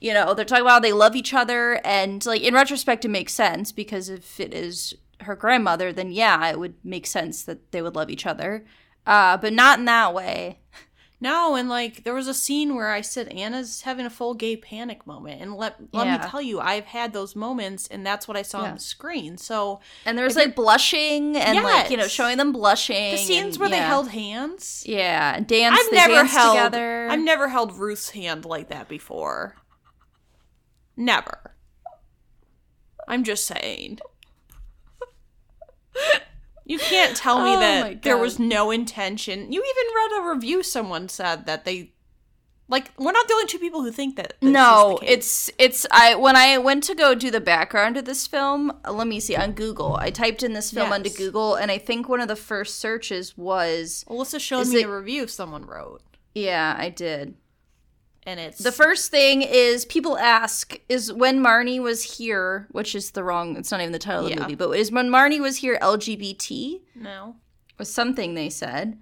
C: You know, they're talking about how they love each other, and like in retrospect, it makes sense because if it is her grandmother, then yeah, it would make sense that they would love each other. Uh, but not in that way.
A: No, and like there was a scene where I said Anna's having a full gay panic moment, and let let
C: Yeah.
A: me tell you, I've had those moments, and that's what I saw
C: Yeah.
A: on the screen. So
C: And there was like blushing and like you know showing them blushing.
A: the scenes
C: and-
A: where they held hands,
C: Yeah, and dance.
A: I've never held
C: together.
A: I've never held Ruth's hand like that before. Never. I'm just saying. You can't tell me
C: Oh
A: that there was no intention. You even read a review someone said that they like we're not the only two people who think that this
C: no,
A: is the case.
C: it's it's I when I went to go do the background of this film. uh, Let me see on Google. I typed in this film onto Google, and I think one of the first searches was
A: Alyssa showed me
C: it-
A: a review someone wrote.
C: yeah, I did.
A: And it's
C: The first thing is people ask is when Marnie was here, which is the wrong. It's not even the title of the movie, but is when Marnie was here LGBT
A: no.
C: was something they said.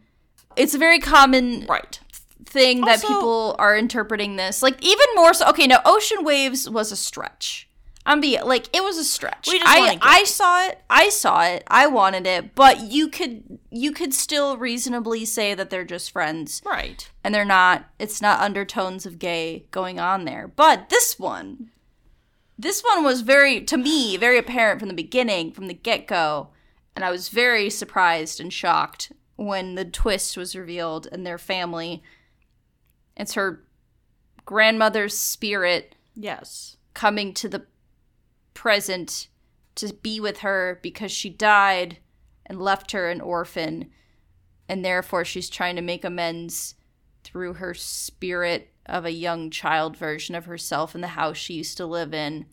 C: It's a very common
A: Right.
C: thing that people are interpreting this like even more so okay now ocean waves was a stretch i'm be like it was a stretch.
A: We just
C: i i saw it. I saw it. I wanted it. But you could you could still reasonably say that they're just friends.
A: Right.
C: and they're not it's not undertones of gay going on there. But this one this one was very to me very apparent from the beginning from the get-go. And i was very surprised and shocked when the twist was revealed and their family. It's her grandmother's spirit
A: Yes.
C: coming to the present to be with her because she died and left her an orphan and therefore she's trying to make amends through her spirit of a young child version of herself in the house she used to live in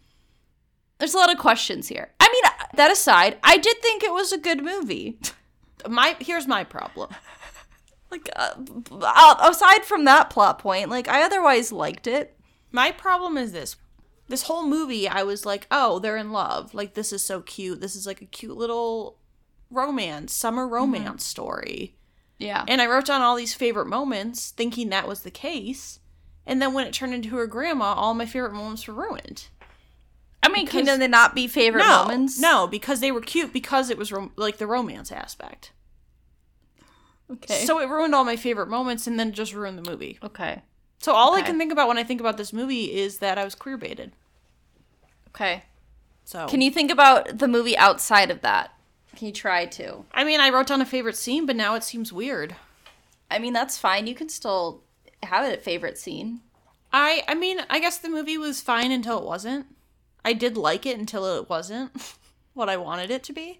C: there's a lot of questions here i mean that aside i did think it was a good movie
A: My here's my problem.
C: like uh, aside from that plot point like i otherwise liked it
A: My problem is this. This whole movie, I was like, oh, they're in love. Like, this is so cute. This is like a cute little romance, summer mm-hmm. romance story.
C: yeah
A: And I wrote down all these favorite moments, thinking that was the case. And then when it turned into her grandma, all my favorite moments were ruined.
C: i mean
A: because-
C: can they not be favorite
A: no,
C: moments
A: no, because they were cute because it was rom- like the romance aspect.
C: okay
A: So it ruined all my favorite moments and then just ruined the movie.
C: okay
A: So all I can think about when I think about this movie is that I was queer baited.
C: okay
A: So
C: Can you think about the movie outside of that? Can you try to?
A: I mean, I wrote down a favorite scene, but now it seems weird.
C: I mean, that's fine. You can still have it a favorite scene.
A: I I mean, I guess the movie was fine until it wasn't. I did like it until it wasn't what I wanted it to be.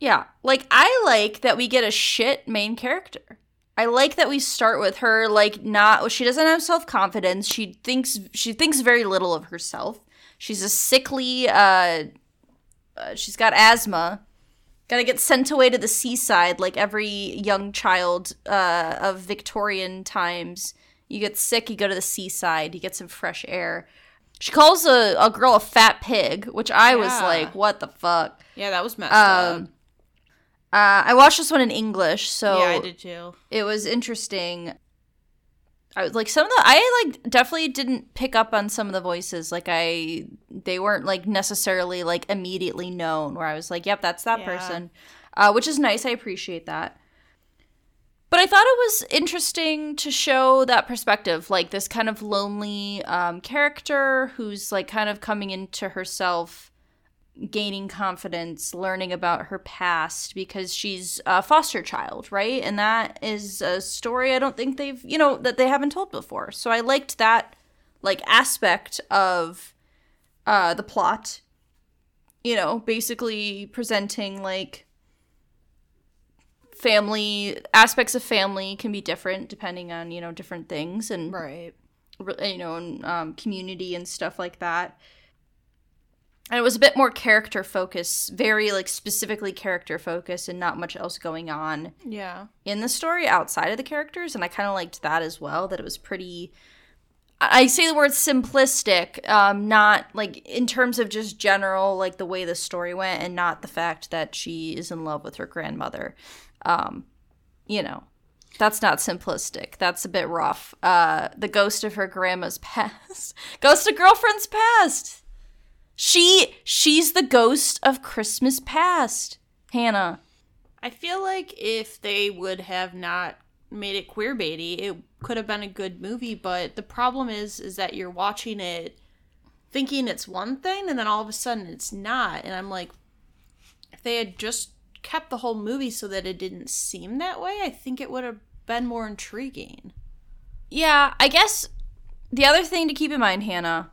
C: Yeah. Like, I like that we get a shit main character. I like that we start with her, like, not, she doesn't have self confidence. She thinks, she thinks very little of herself. She's a sickly, uh, uh, she's got asthma. Got to get sent away to the seaside like every young child uh, of Victorian times. You get sick, you go to the seaside, you get some fresh air. She calls a, a girl a fat pig, which I was like, what the fuck?
A: Yeah, that was messed up.
C: Uh, I watched this one in English, so
A: Yeah, I did too.
C: it was interesting. I was like some of the I like definitely didn't pick up on some of the voices. Like I they weren't like necessarily like immediately known where I was like, yep, that's that
A: Yeah.
C: person. Uh, which is nice. I appreciate that. But I thought it was interesting to show that perspective, like this kind of lonely um, character who's like kind of coming into herself gaining confidence, learning about her past because she's a foster child, right? And that is a story I don't think they've, you know, that they haven't told before. So I liked that like aspect of uh the plot. You know, basically presenting like family aspects of family can be different depending on, you know, different things and
A: Right.
C: you know, and, um, community and stuff like that. And it was a bit more character focused, very like specifically character focused, and not much else going on
A: Yeah.
C: in the story outside of the characters. And I kind of liked that as well. That it was pretty. I I say the word simplistic, um, not like in terms of just general, like the way the story went, and not the fact that she is in love with her grandmother. Um, you know, that's not simplistic. That's a bit rough. Uh, the ghost of her grandma's past, ghost of girlfriend's past. She she's the ghost of Christmas past. Hannah.
A: I feel like if they would have not made it queer baity, it could have been a good movie. But the problem is, is that you're watching it thinking it's one thing, and then all of a sudden it's not. And I'm like, if they had just kept the whole movie so that it didn't seem that way, I think it would have been more intriguing.
C: Yeah, I guess the other thing to keep in mind, Hannah,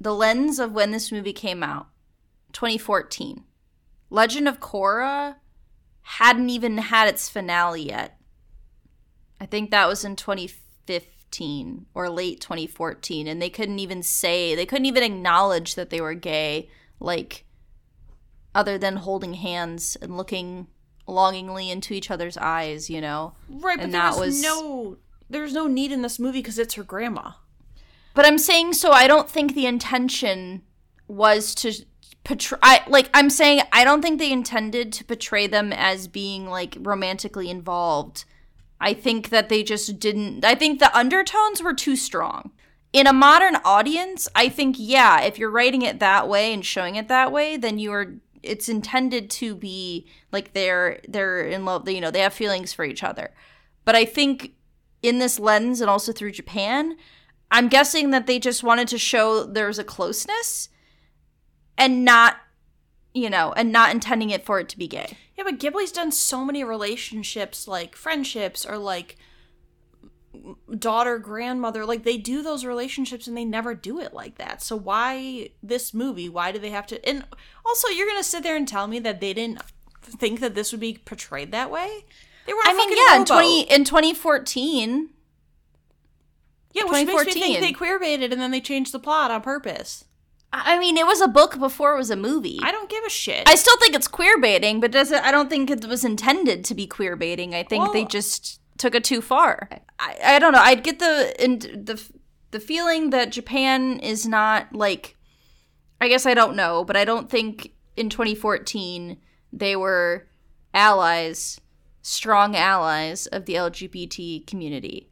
C: the lens of when this movie came out, 2014. Legend of Korra hadn't even had its finale yet. I think that was in 2015 or late 2014 and they couldn't even say, they couldn't even acknowledge that they were gay like other than holding hands and looking longingly into each other's eyes, you know.
A: Right, but
C: And
A: there
C: that
A: was,
C: was-
A: no there's no need in this movie because it's her grandma.
C: But I'm saying so I don't think the intention was to portray like I'm saying I don't think they intended to portray them as being like romantically involved. I think that they just didn't I think the undertones were too strong. In a modern audience, I think yeah, if you're writing it that way and showing it that way, then you are it's intended to be like they're they're in love, you know, they have feelings for each other. But I think in this lens and also through Japan, I'm guessing that they just wanted to show there's a closeness and not, you know, and not intending it for it to be gay.
A: Yeah, but Ghibli's done so many relationships, like friendships or like daughter grandmother. Like they do those relationships and they never do it like that. So why this movie? Why do they have to? And also, you're gonna sit there and tell me that they didn't think that this would be portrayed that way? They were.
C: I mean, yeah, in 20 in 2014,
A: yeah, which makes me
C: 2014.
A: think they queer baited and then they changed the plot on purpose.
C: I mean, it was a book before it was a movie.
A: I don't give a shit.
C: I still think it's queer baiting, but does it, I don't think it was intended to be queer baiting. I think they just took it too far. I, I don't know. I'd get the in, the the feeling that Japan is not like. I guess I don't know, but I don't think in 2014 they were allies, strong allies of the LGBT community.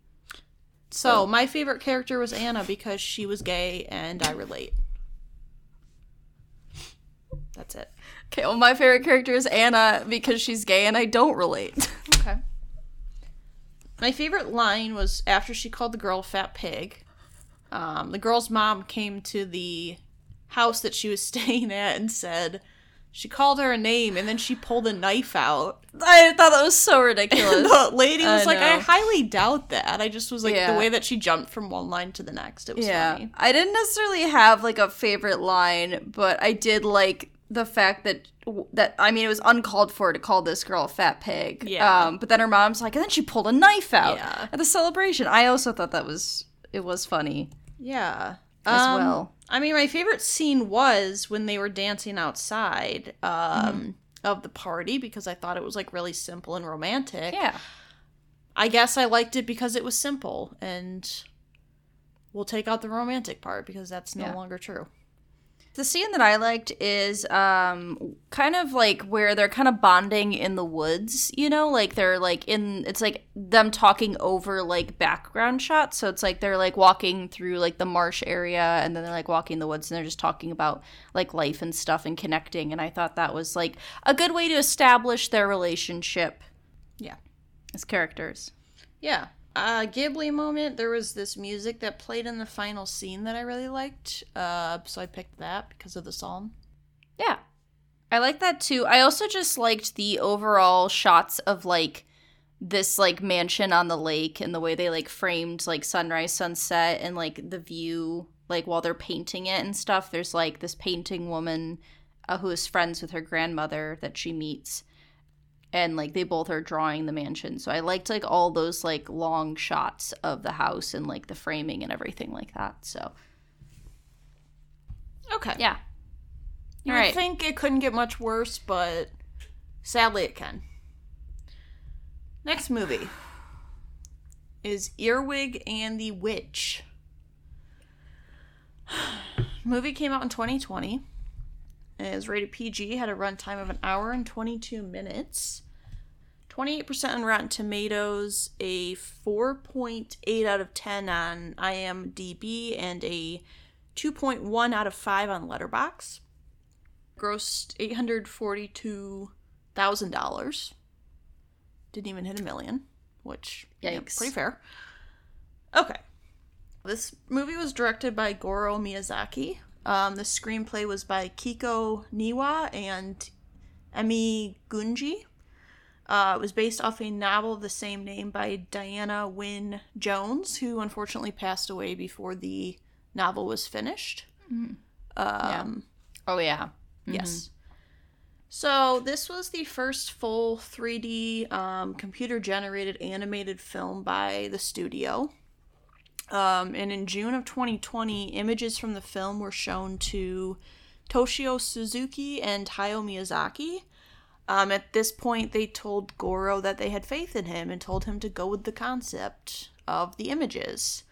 A: So my favorite character was Anna because she was gay and I relate. That's it.
C: Okay, well, my favorite character is Anna because she's gay and I don't relate.
A: Okay. My favorite line was after she called the girl fat pig. Um, the girl's mom came to the house that she was staying at and said she called her a name and then she pulled a knife out.
C: I thought that was so ridiculous.
A: the lady was
C: I
A: like, I highly doubt that. I just was like,
C: Yeah.
A: the way that she jumped from one line to the next, it was
C: yeah,
A: funny.
C: I didn't necessarily have like a favorite line, but I did like the fact that that I mean it was uncalled for to call this girl a fat pig.
A: Yeah.
C: Um, but then her mom's like, and then she pulled a knife out
A: Yeah.
C: at the celebration. I also thought that was it was funny
A: Yeah.
C: as
A: Um,
C: well.
A: I mean, my favorite scene was when they were dancing outside um,
C: Mm-hmm.
A: of the party because I thought it was like really simple and romantic.
C: Yeah.
A: I guess I liked it because it was simple, and we'll take out the romantic part because that's no
C: Yeah.
A: longer true.
C: The scene that I liked is um kind of like where they're kind of bonding in the woods, you know, like they're like in it's like them talking over like background shots. So it's like they're like walking through like the marsh area and then they're like walking in the woods and they're just talking about like life and stuff and connecting and I thought that was like a good way to establish their relationship
A: Yeah.
C: as characters.
A: Yeah. Uh, Ghibli moment, there was this music that played in the final scene that I really liked. Uh, so I picked that because of the psalm.
C: Yeah. I like that too. I also just liked the overall shots of like this like mansion on the lake and the way they like framed like sunrise, sunset and like the view like while they're painting it and stuff. There's like this painting woman uh, who is friends with her grandmother that she meets and like they both are drawing the mansion. So I liked like all those like long shots of the house and like the framing and everything like that. So
A: Okay.
C: yeah.
A: You
C: All right.
A: think it couldn't get much worse, but sadly it can. Next movie is Earwig and the Witch. movie came out in 2020. Is rated PG, had a runtime of an hour and 22 minutes. 28% on Rotten Tomatoes, a 4.8 out of 10 on IMDb, and a 2.1 out of 5 on Letterboxd grossed eight hundred forty-two thousand dollars. Didn't even hit a million, which yeah,
C: Yikes.
A: pretty fair. Okay, this movie was directed by Goro Miyazaki. Um, the screenplay was by Keiko Niwa and Emi Gunji. Uh, it was based off a novel of the same name by Diana Wynne Jones, who unfortunately passed away before the novel was finished. Um,
C: Oh yeah.
A: Yes. So this was the first full 3D um, computer generated animated film by the studio. Um, and in June of 2020, images from the film were shown to Toshio Suzuki and Hayao Miyazaki. Um, at this point, they told Goro that they had faith in him and told him to go with the concept of the images.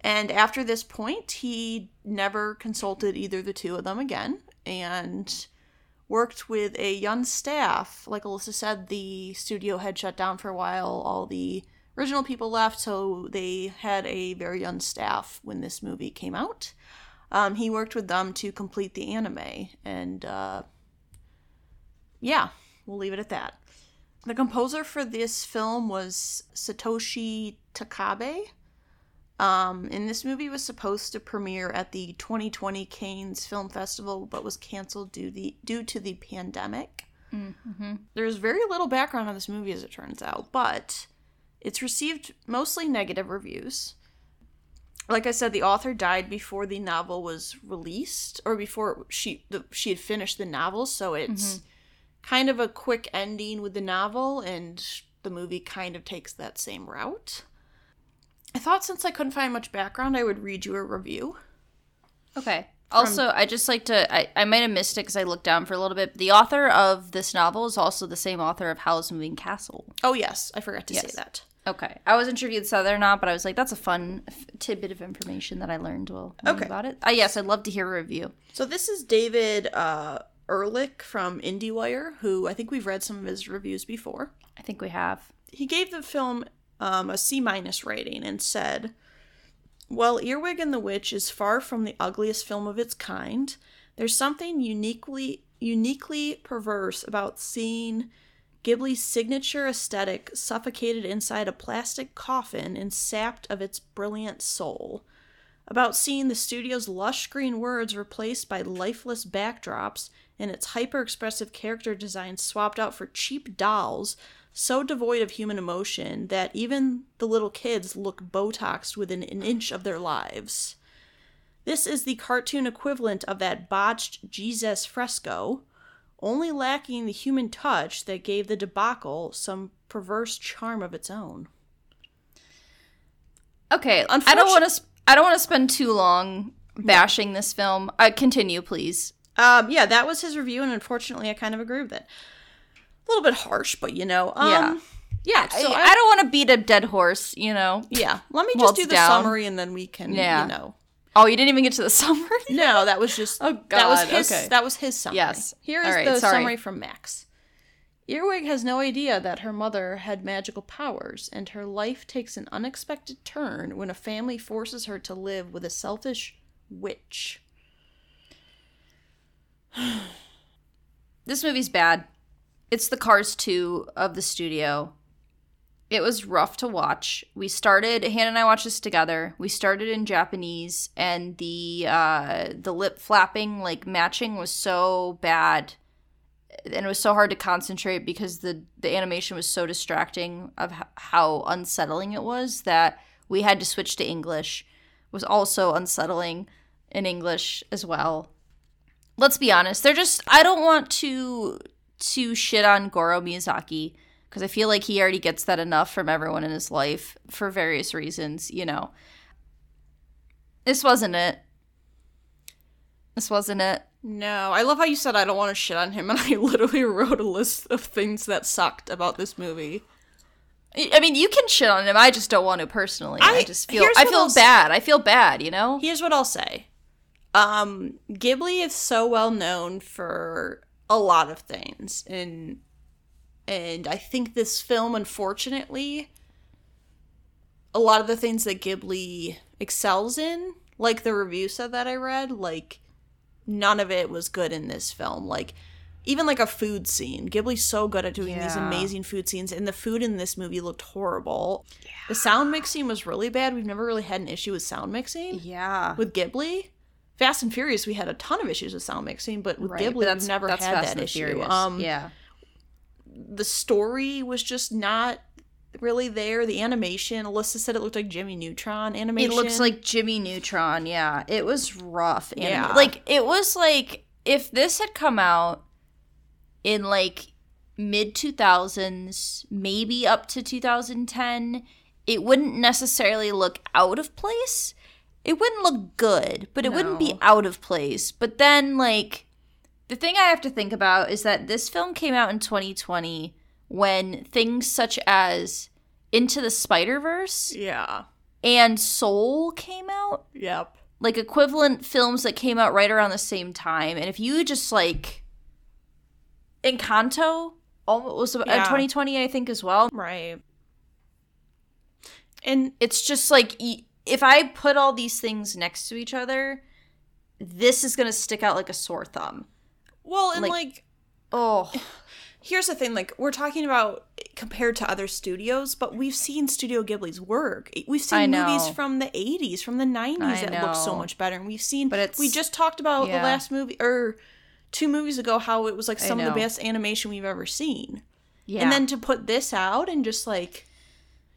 A: And after this point, he never consulted either the two of them again and worked with a young staff. Like Alyssa said, the studio had shut down for a while. All the original people left, so they had a very young staff when this movie came out. Um, he worked with them to complete the anime, and uh, yeah, we'll leave it at that. The composer for this film was Satoshi Takebe. Um, and this movie was supposed to premiere at the 2020 Cannes Film Festival, but was canceled due the due to the pandemic. There's very little background on this movie, as it turns out, but it's received mostly negative reviews. Like I said, the author died before the novel was released, or before she the, she had finished the novel, so it's mm-hmm. kind of a quick ending with the novel, and the movie kind of takes that same route. I thought since I couldn't find much background, I would read you a review.
C: Okay. Also, I just like to. I, I might have missed it because I looked down for a little bit. The author of this novel is also the same author of Howl's Moving Castle.
A: Oh yes, I forgot to say that.
C: Okay. I wasn't sure if you'd that or not, but I was like, that's a fun f- tidbit of information that I learned while
A: Okay.
C: about it. Uh, yes, I'd love to hear a review.
A: So this is David uh, Ehrlich from IndieWire, who I think we've read some of his reviews before.
C: I think we have.
A: He gave the film um, a C minus rating and said, "While Earwig and the Witch is far from the ugliest film of its kind, there's something uniquely uniquely perverse about seeing." Ghibli's signature aesthetic suffocated inside a plastic coffin and sapped of its brilliant soul. About seeing the studio's lush green words replaced by lifeless backdrops and its hyper expressive character design swapped out for cheap dolls, so devoid of human emotion that even the little kids look Botoxed within an inch of their lives. This is the cartoon equivalent of that botched Jesus fresco, only lacking the human touch that gave the debacle some perverse charm of its own.
C: Okay. I don't want to. Sp- I don't want to spend too long bashing this film. Uh, continue, please.
A: Um, yeah, that was his review, and unfortunately, I kind of agree with it. A little bit harsh, but you know, um,
C: Yeah.
A: yeah.
C: So
A: So
C: I,
A: I,
C: don't want to beat a dead horse, you know.
A: yeah. Let me just do the
C: down.
A: summary, and then we can,
C: Yeah.
A: you know.
C: Oh, you didn't even get to the summary.
A: No, that was just
C: Oh, god,
A: that was his
C: okay.
A: that was his summary.
C: Yes.
A: Here is
C: right,
A: the
C: sorry.
A: summary from Max. Earwig has no idea that her mother had magical powers, and her life takes an unexpected turn when a family forces her to live with a selfish witch.
C: this movie's bad. It's the Cars 2 of the studio. It was rough to watch. We started Hannah and I watched this together. We started in Japanese and the uh the lip flapping like matching was so bad. And it was so hard to concentrate because the the animation was so distracting of h- how unsettling it was that we had to switch to English. It was also unsettling in English as well let's be honest they're just i don't want to to shit on goro miyazaki because i feel like he already gets that enough from everyone in his life for various reasons you know this wasn't it this wasn't it
A: No, I love how you said I don't want to shit on him, and I literally wrote a list of things that sucked about this movie.
C: I mean, you can shit on him. I just don't want to personally. I,
A: I-
C: just feel. I feel
A: I'll say.
C: bad. I feel bad. You know.
A: Here's what I'll say. Um, Ghibli is so well known for a lot of things, and and I think this film, unfortunately, a lot of the things that Ghibli excels in, like the review said that I read, like none of it was good in this film. Like even like a food scene. Ghibli's so good at doing these amazing food scenes, and the food in this movie looked horrible. The sound mixing was really bad. We've never really had an issue with sound mixing
C: Yeah.
A: with Ghibli. Fast and Furious, we had a ton of issues with sound mixing, but with
C: Right,
A: Ghibli,
C: but
A: we've never had that issue. Um,
C: yeah.
A: The story was just not really there. The animation, Alyssa said it looked like Jimmy Neutron animation.
C: It looks like Jimmy Neutron. Yeah, it was rough. anim-
A: Yeah.
C: like it was like if this had come out in like mid two thousands, maybe up to two thousand ten, it wouldn't necessarily look out of place. It wouldn't look good, but it wouldn't be out of place. But then, like, the thing I have to think about is that this film came out in 2020 when things such as Into the Spider Verse
A: yeah,
C: and Soul came out,
A: yep,
C: like equivalent films that came out right around the same time. And if you just like Encanto, almost was about, uh, 2020, I think as well.
A: right. And
C: It's just like if I put all these things next to each other, this is gonna stick out like a sore thumb.
A: Well, and
C: Like-
A: like
C: Oh,
A: here's the thing like we're talking about compared to other studios but we've seen studio ghibli's work we've seen
C: know.
A: movies from the 80s from the 90s
C: I
A: that look so much better and we've seen
C: But it's-
A: we just talked about
C: yeah.
A: the last movie or two movies ago how it was like some of the best animation we've ever seen
C: yeah.
A: and then to put this out and just like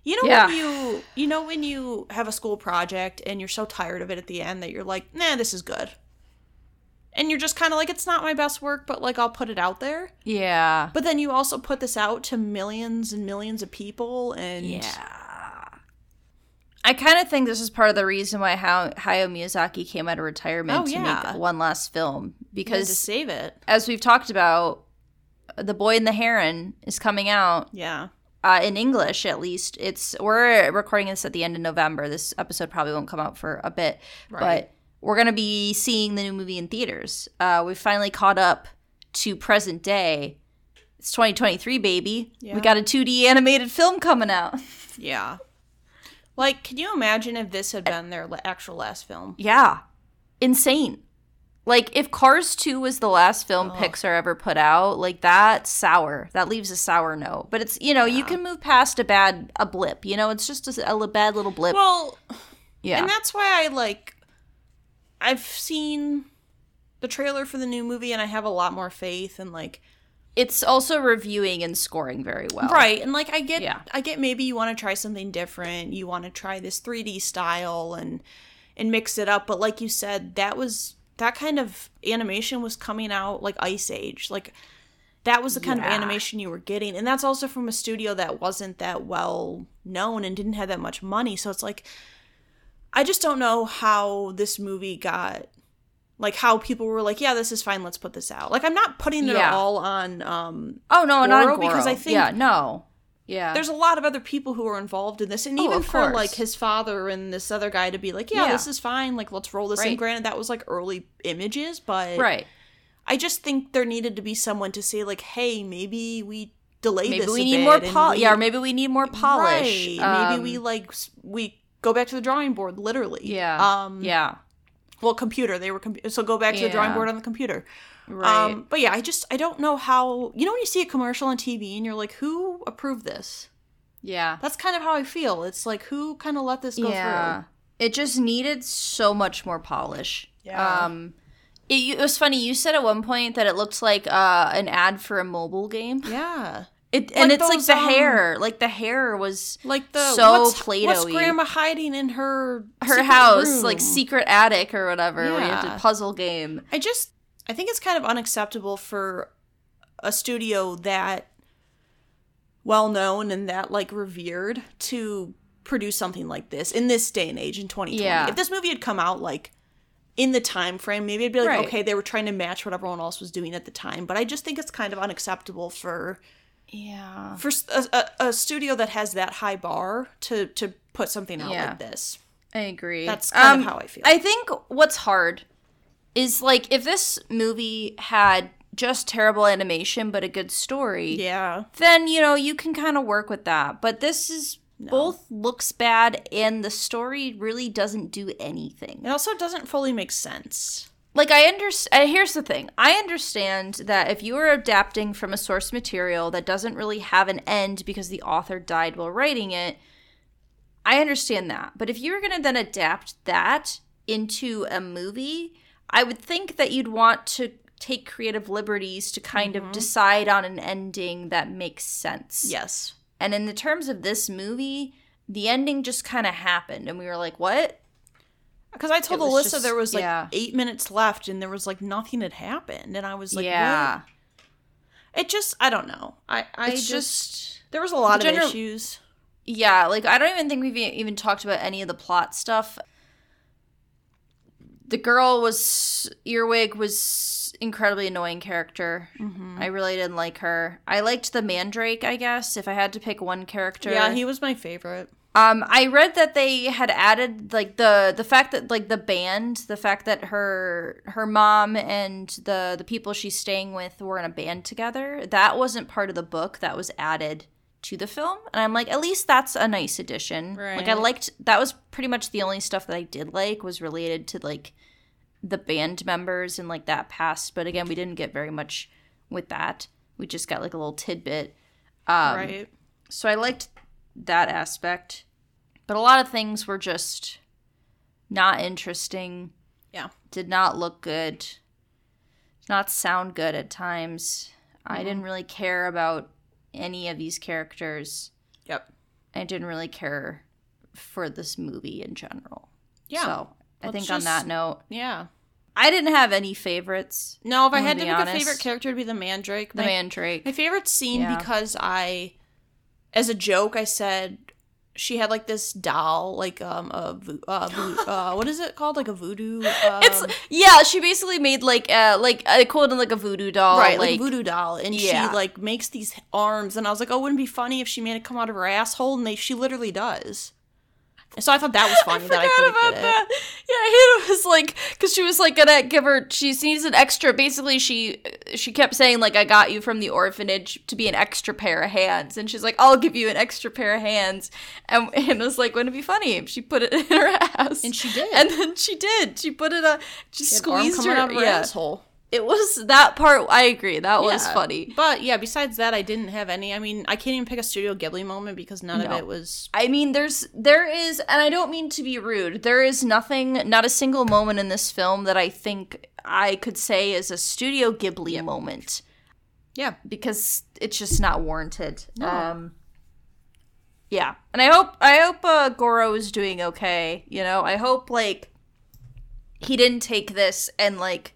A: you know
C: Yeah.
A: when you you know when you have a school project and you're so tired of it at the end that you're like nah this is good and you're just kind of like it's not my best work but like i'll put it out there
C: yeah,
A: but then you also put this out to millions and millions of people, and
C: yeah. I kind of think this is part of the reason why Hayao Hayao Miyazaki came out of retirement
A: Oh,
C: to
A: yeah.
C: make one last film
A: because to save it,
C: as we've talked about, The Boy and the Heron is coming out
A: yeah,
C: uh, in English at least. It's we're recording this at the end of November. This episode probably won't come out for a bit,
A: Right.
C: but we're gonna be seeing the new movie in theaters. Uh, we finally caught up to present day. It's 2023, baby.
A: Yeah.
C: We got a 2D animated film coming out.
A: yeah. Like, can you imagine if this had been their actual last film?
C: yeah, insane. Like if Cars 2 was the last film Pixar ever put out, like that's sour. That leaves a sour note. But it's you know you can move past a bad a blip. You know it's just a, a bad little blip.
A: Well,
C: yeah.
A: and that's why I like. I've seen the trailer for the new movie, and I have a lot more faith and like
C: it's also reviewing and scoring very well.
A: right and like i get
C: Yeah.
A: i get maybe you want to try something different you want to try this 3d style and and mix it up but like you said that was that kind of animation was coming out like ice age like that was the kind of animation you were getting and that's also from a studio that wasn't that well known and didn't have that much money so it's like I just don't know how this movie got like how people were like, yeah, this is fine, let's put this out. Like I'm not putting it
C: Yeah.
A: all on um
C: Oh no, not
A: Goro, because I think
C: yeah, no, yeah,
A: there's a lot of other people who are involved in this and
C: Oh,
A: even for
C: course.
A: like his father and this other guy to be like, yeah,
C: Yeah.
A: this is fine, like let's roll this in.
C: Right.
A: Granted that was like early images, but
C: right.
A: I just think there needed to be someone to say like, hey, maybe we delay
C: Maybe
A: this
C: we
A: a
C: need
A: bit
C: more
A: and
C: pol.
A: we-
C: Yeah, or maybe we need more polish.
A: Right. Maybe
C: Um,
A: we like we go back to the drawing board, literally.
C: Yeah.
A: Um.
C: yeah.
A: Well, computer. They were com- so go back to the drawing board on the computer.
C: Right.
A: Um. But yeah, I just I don't know how you know when you see a commercial on TV and you're like, who approved this?
C: yeah.
A: That's kind of how I feel. It's like who kind of let this go through?
C: yeah. It just needed so much more polish.
A: Yeah.
C: Um, it, it was funny. You said at one point that it looked like uh, an ad for a mobile game.
A: Yeah.
C: It, and
A: Like
C: it's like the
A: um,
C: hair, like the hair was
A: Like the
C: So
A: what's,
C: Play-Doh-y.
A: what's Grandma hiding in her
C: her house, like secret attic or whatever, where you have to puzzle game.
A: I just I think it's kind of unacceptable for a studio that well known and that like revered to produce something like this in this day and age in 2020.
C: Yeah.
A: If this movie had come out like in the time frame, maybe I'd be like,
C: Right.
A: okay, they were trying to match what everyone else was doing at the time. But I just think it's kind of unacceptable for
C: Yeah.
A: for a a studio that has that high bar to to put something out
C: Yeah.
A: like this.
C: I agree.
A: That's kind of
C: Um,
A: how I feel.
C: I think what's hard is like if this movie had just terrible animation but a good story,
A: yeah.
C: then you know you can kind of work with that. But this is both looks bad and the story really doesn't do anything.
A: It also doesn't fully make sense.
C: Like I understand. Uh, here's the thing: I understand that if you are adapting from a source material that doesn't really have an end because the author died while writing it, I understand that. But if you were going to then adapt that into a movie, I would think that you'd want to take creative liberties to kind of mm-hmm. decide on an ending that makes sense.
A: Yes.
C: And in the terms of this movie, the ending just kind of happened, and we were like, "What?"
A: Because I told Alyssa
C: just-
A: there was like
C: yeah.
A: eight minutes left and there was like nothing had happened. And I was like,
C: yeah,
A: what? It just, I don't know. I, I just,
C: just
A: there was a lot of issues.
C: Yeah, like I don't even think we've even talked about any of the plot stuff. The girl was Earwig was incredibly annoying character. Mm-hmm. I really didn't like her. I liked the Mandrake, I guess, if I had to pick one character.
A: Yeah, he was my favorite.
C: Um, I read that they had added like the the fact that like the band, the fact that her her mom and the the people she's staying with were in a band together. That wasn't part of the book. That was added to the film, and I'm like, at least that's a nice addition. Like I liked that was pretty much the only stuff that I did like was related to like the band members and like that past. But again, we didn't get very much with that. We just got like a little tidbit. Um,
A: right.
C: so I liked that aspect. But a lot of things were just not interesting,
A: Yeah.
C: did not look good, did not sound good at times. I mm-hmm. didn't really care about any of these characters.
A: Yep.
C: I didn't really care for this movie in general.
A: Yeah.
C: So I think on that note,
A: Yeah.
C: I didn't have any favorites.
A: No, if I had to pick
C: be
A: a favorite character, it'd be the Mandrake.
C: The
A: my,
C: Mandrake.
A: my favorite scene
C: Yeah.
A: because I, as a joke, I said she had like this doll, like um a vo- uh, vo- uh what is it called, like a voodoo. Um,
C: it's yeah, she basically made like uh like I called it like a voodoo doll.
A: right, like,
C: like
A: voodoo doll, and
C: Yeah.
A: she like makes these arms, and I was like, oh, wouldn't it be funny if she made it come out of her asshole, and they she literally does. So I thought that was funny that I
C: forgot
A: couldn't
C: about that. Yeah, Hannah was like, because she was like gonna give her. She needs an extra. Basically, she she kept saying like, "I got you from the orphanage to be an extra pair of hands," and she's like, "I'll give you an extra pair of hands." And Hannah's like, "Wouldn't it be funny if she put it in her ass?"
A: And she did.
C: And then she did. She put it on. She
A: She
C: squeezed her.
A: out of her
C: yeah,
A: asshole.
C: It was that part. I agree. That was
A: Yeah.
C: funny.
A: But yeah, besides that, I didn't have any. I mean, I can't even pick a Studio Ghibli moment because none of it was.
C: I mean, there's there is, and I don't mean to be rude. There is nothing, not a single moment in this film that I think I could say is a Studio Ghibli moment
A: Yeah,
C: because it's just not warranted. Um, yeah, and I hope I hope uh, Goro is doing okay. You know, I hope like he didn't take this and like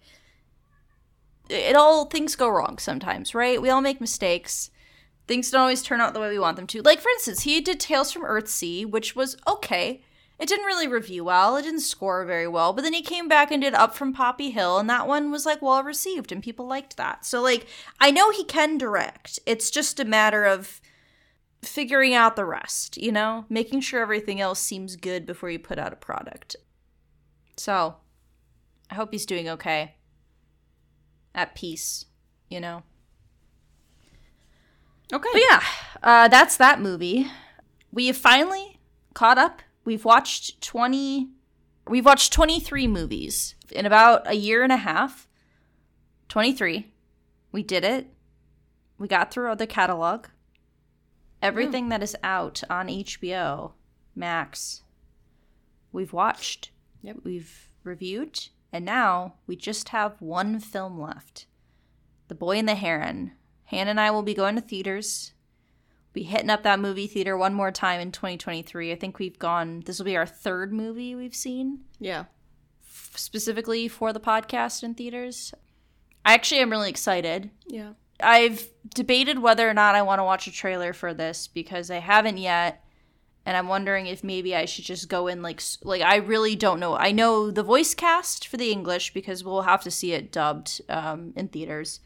C: it all things go wrong sometimes, right? We all make mistakes. Things don't always turn out the way we want them to. Like for instance, he did Tales from Earthsea, which was okay. It didn't really review well. It didn't score very well. But then he came back and did Up from Poppy Hill, and that one was like well received, and people liked that. So like I know he can direct. It's just a matter of figuring out the rest, you know, making sure everything else seems good before you put out a product. So I hope he's doing okay. At peace, you know.
A: Okay.
C: But yeah, uh, that's that movie. We have finally caught up. We've watched 20 we've watched 23 movies in about a year and a half. 23. We did it. We got through the catalog. Everything that is out on HBO, Max, we've watched.
A: Yep.
C: We've reviewed, and now we just have one film left. The Boy and the Heron. Hannah and I will be going to theaters. We'll be hitting up that movie theater one more time in 2023. I think we've gone. This will be our third movie we've seen
A: Yeah.
C: specifically for the podcast in theaters. I actually am really excited.
A: Yeah.
C: I've debated whether or not I want to watch a trailer for this because I haven't yet, and I'm wondering if maybe I should just go in like like I really don't know. I know the voice cast for the English because we'll have to see it dubbed um, in theaters,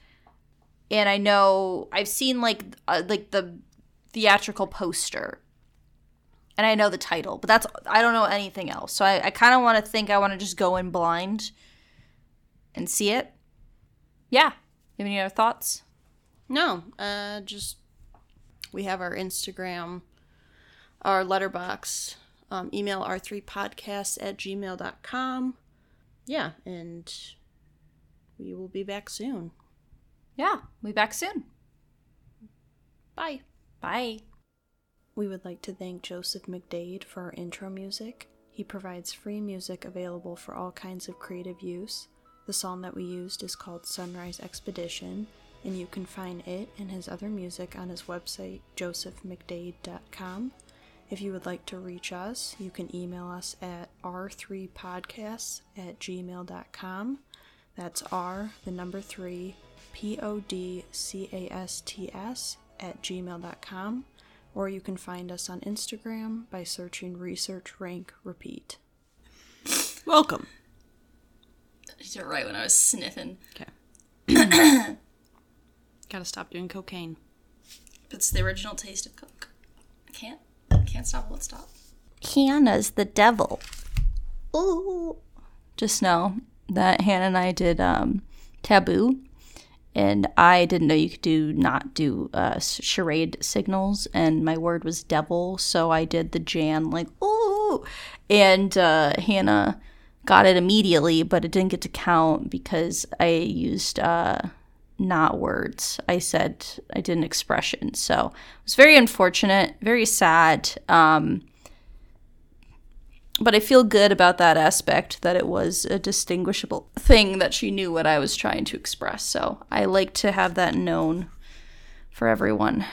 C: and I know I've seen like uh, like the theatrical poster, and I know the title, but that's I don't know anything else. So I, I kind of want to think I want to just go in blind and see it. Yeah. Have any other thoughts?
A: No, uh, just we have our Instagram, our Letterboxd, um, email r3podcast at gmail.com. Yeah, and we will be back soon.
C: Yeah, we'll be back soon.
A: Bye.
C: Bye.
A: We would like to thank Joseph McDade for our intro music. He provides free music available for all kinds of creative use. The song that we used is called Sunrise Expedition, and you can find it and his other music on his website, josephmcdade.com. If you would like to reach us, you can email us at r3podcasts at gmail.com. That's R, the number 3, P O D C A S T S at gmail.com. Or you can find us on Instagram by searching Research Rank Repeat. Welcome.
E: I did it right when I was sniffing.
A: Okay. Gotta stop doing cocaine.
E: It's the original taste of Coke. I can't. Can't stop. Won't stop.
C: Hannah's the devil. Ooh. Just know that Hannah and I did um, Taboo, and I didn't know you could do not do uh, charade signals, and my word was devil, so I did the Jan like ooh, and uh, Hannah got it immediately, but it didn't get to count because I used uh, not words. I said I did an expression, so it was very unfortunate, very sad. Um, but I feel good about that aspect that it was a distinguishable thing that she knew what I was trying to express. So I like to have that known for everyone.